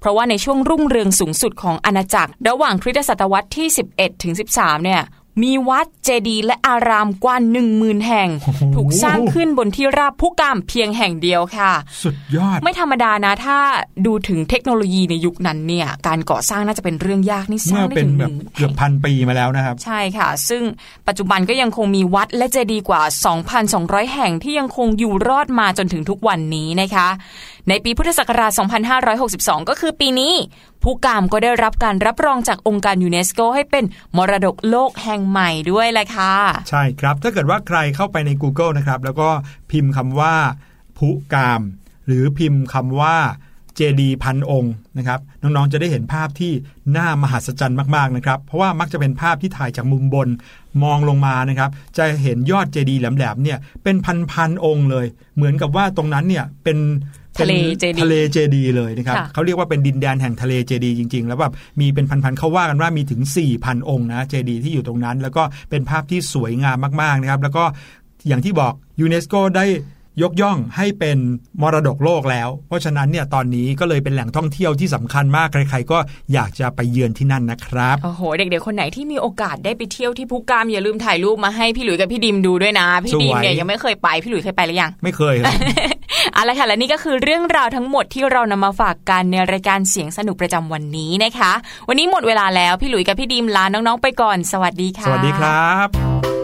เพราะว่าในช่วงรุ่งเรืองสูงสุดของอาณาจักร ระหว่างคริสตศตวรรษที่ 11 ถึง 13 เนี่ย มีวัดเจดีย์และอารามกว่า1 0,000แห่ง ถูกสร้างขึ้นบนที่ราบผู้กามเพียงแห่งเดียวค่ะ สุดยอด ไม่ธรรมดานะ ถ้าดูถึงเทคโนโลยีในยุคนั้นเนี่ย การก่อสร้างน่าจะเป็นเรื่องยากนี่สร้าเมื่งอได้เป็นถึงแบหบนึ่งเกือบพันปีมาแล้วนะครับ ใช่ค่ะ ซึ่งปัจจุบันก็ยังคงมีวัดและเจดีย์กว่า 2,200 แห่งที่ยังคงอยู่รอดมาจนถึงทุกวันนี้นะคะ ในปีพุทธศักราช 2562 ก็คือปีนี้ ผู้กามก็ได้รับการรับรองจากองค์การยูเนสโกให้เป็นมรดกโลกแห่งใหม่ด้วยแหละค่ะ ใช่ครับถ้าเกิดว่าใครเข้าไปใน Google นะครับ แล้วก็พิมพ์คำว่าพุกาม หรือพิมพ์คำว่าเจดีพันองค์นะครับน้องๆจะได้เห็นภาพที่น่ามหัศจรรย์มากๆนะครับเพราะว่ามักจะเป็นภาพที่ถ่ายจากมุมบนมองลงมานะครับ จะเห็นยอดเจดีแหลมๆเนี่ยเป็นพันๆองค์เลย เหมือนกับว่าตรงนั้นเนี่ยเป็น ทะเลเจดีย์ทะเลเจดีย์เลยนะครับค่ะเขาเรียกว่าเป็นดินแดนแห่งทะเลเจดีย์จริง ๆ แล้วแบบมีเป็นพันๆเขาว่ากันว่ามีถึง 4,000 องค์นะเจดีย์ที่อยู่ตรงนั้น แล้วก็เป็นภาพที่สวยงามมากๆนะครับ แล้วก็อย่างที่บอกยูเนสโกได้ ยกย่องให้เป็นมรดกโลกแล้ว เพราะฉะนั้นเนี่ยตอนนี้ก็เลยเป็นแหล่งท่องเที่ยวที่สำคัญมากใครๆก็อยากจะไปเยือนที่นั่นนะครับโอ้โหเด็กๆคนไหนที่มีโอกาสได้ไปเที่ยวที่พุกามอย่าลืมถ่ายรูปมาให้พี่หลุยส์กับพี่ดิมดูด้วยนะพี่ดิมเนี่ยสวยยังไม่เคยไปพี่หลุยส์เคยไปหรือยัง ไม่เคยครับเอาละค่ะและนี่ก็คือเรื่องราวทั้งหมดที่เรานำมาฝากกันในรายการเสียงสนุกประจำวันนี้นะคะ วันนี้หมดเวลาแล้วพี่หลุยส์กับพี่ดิมลาน้องๆไปก่อน สวัสดีค่ะสวัสดีครับ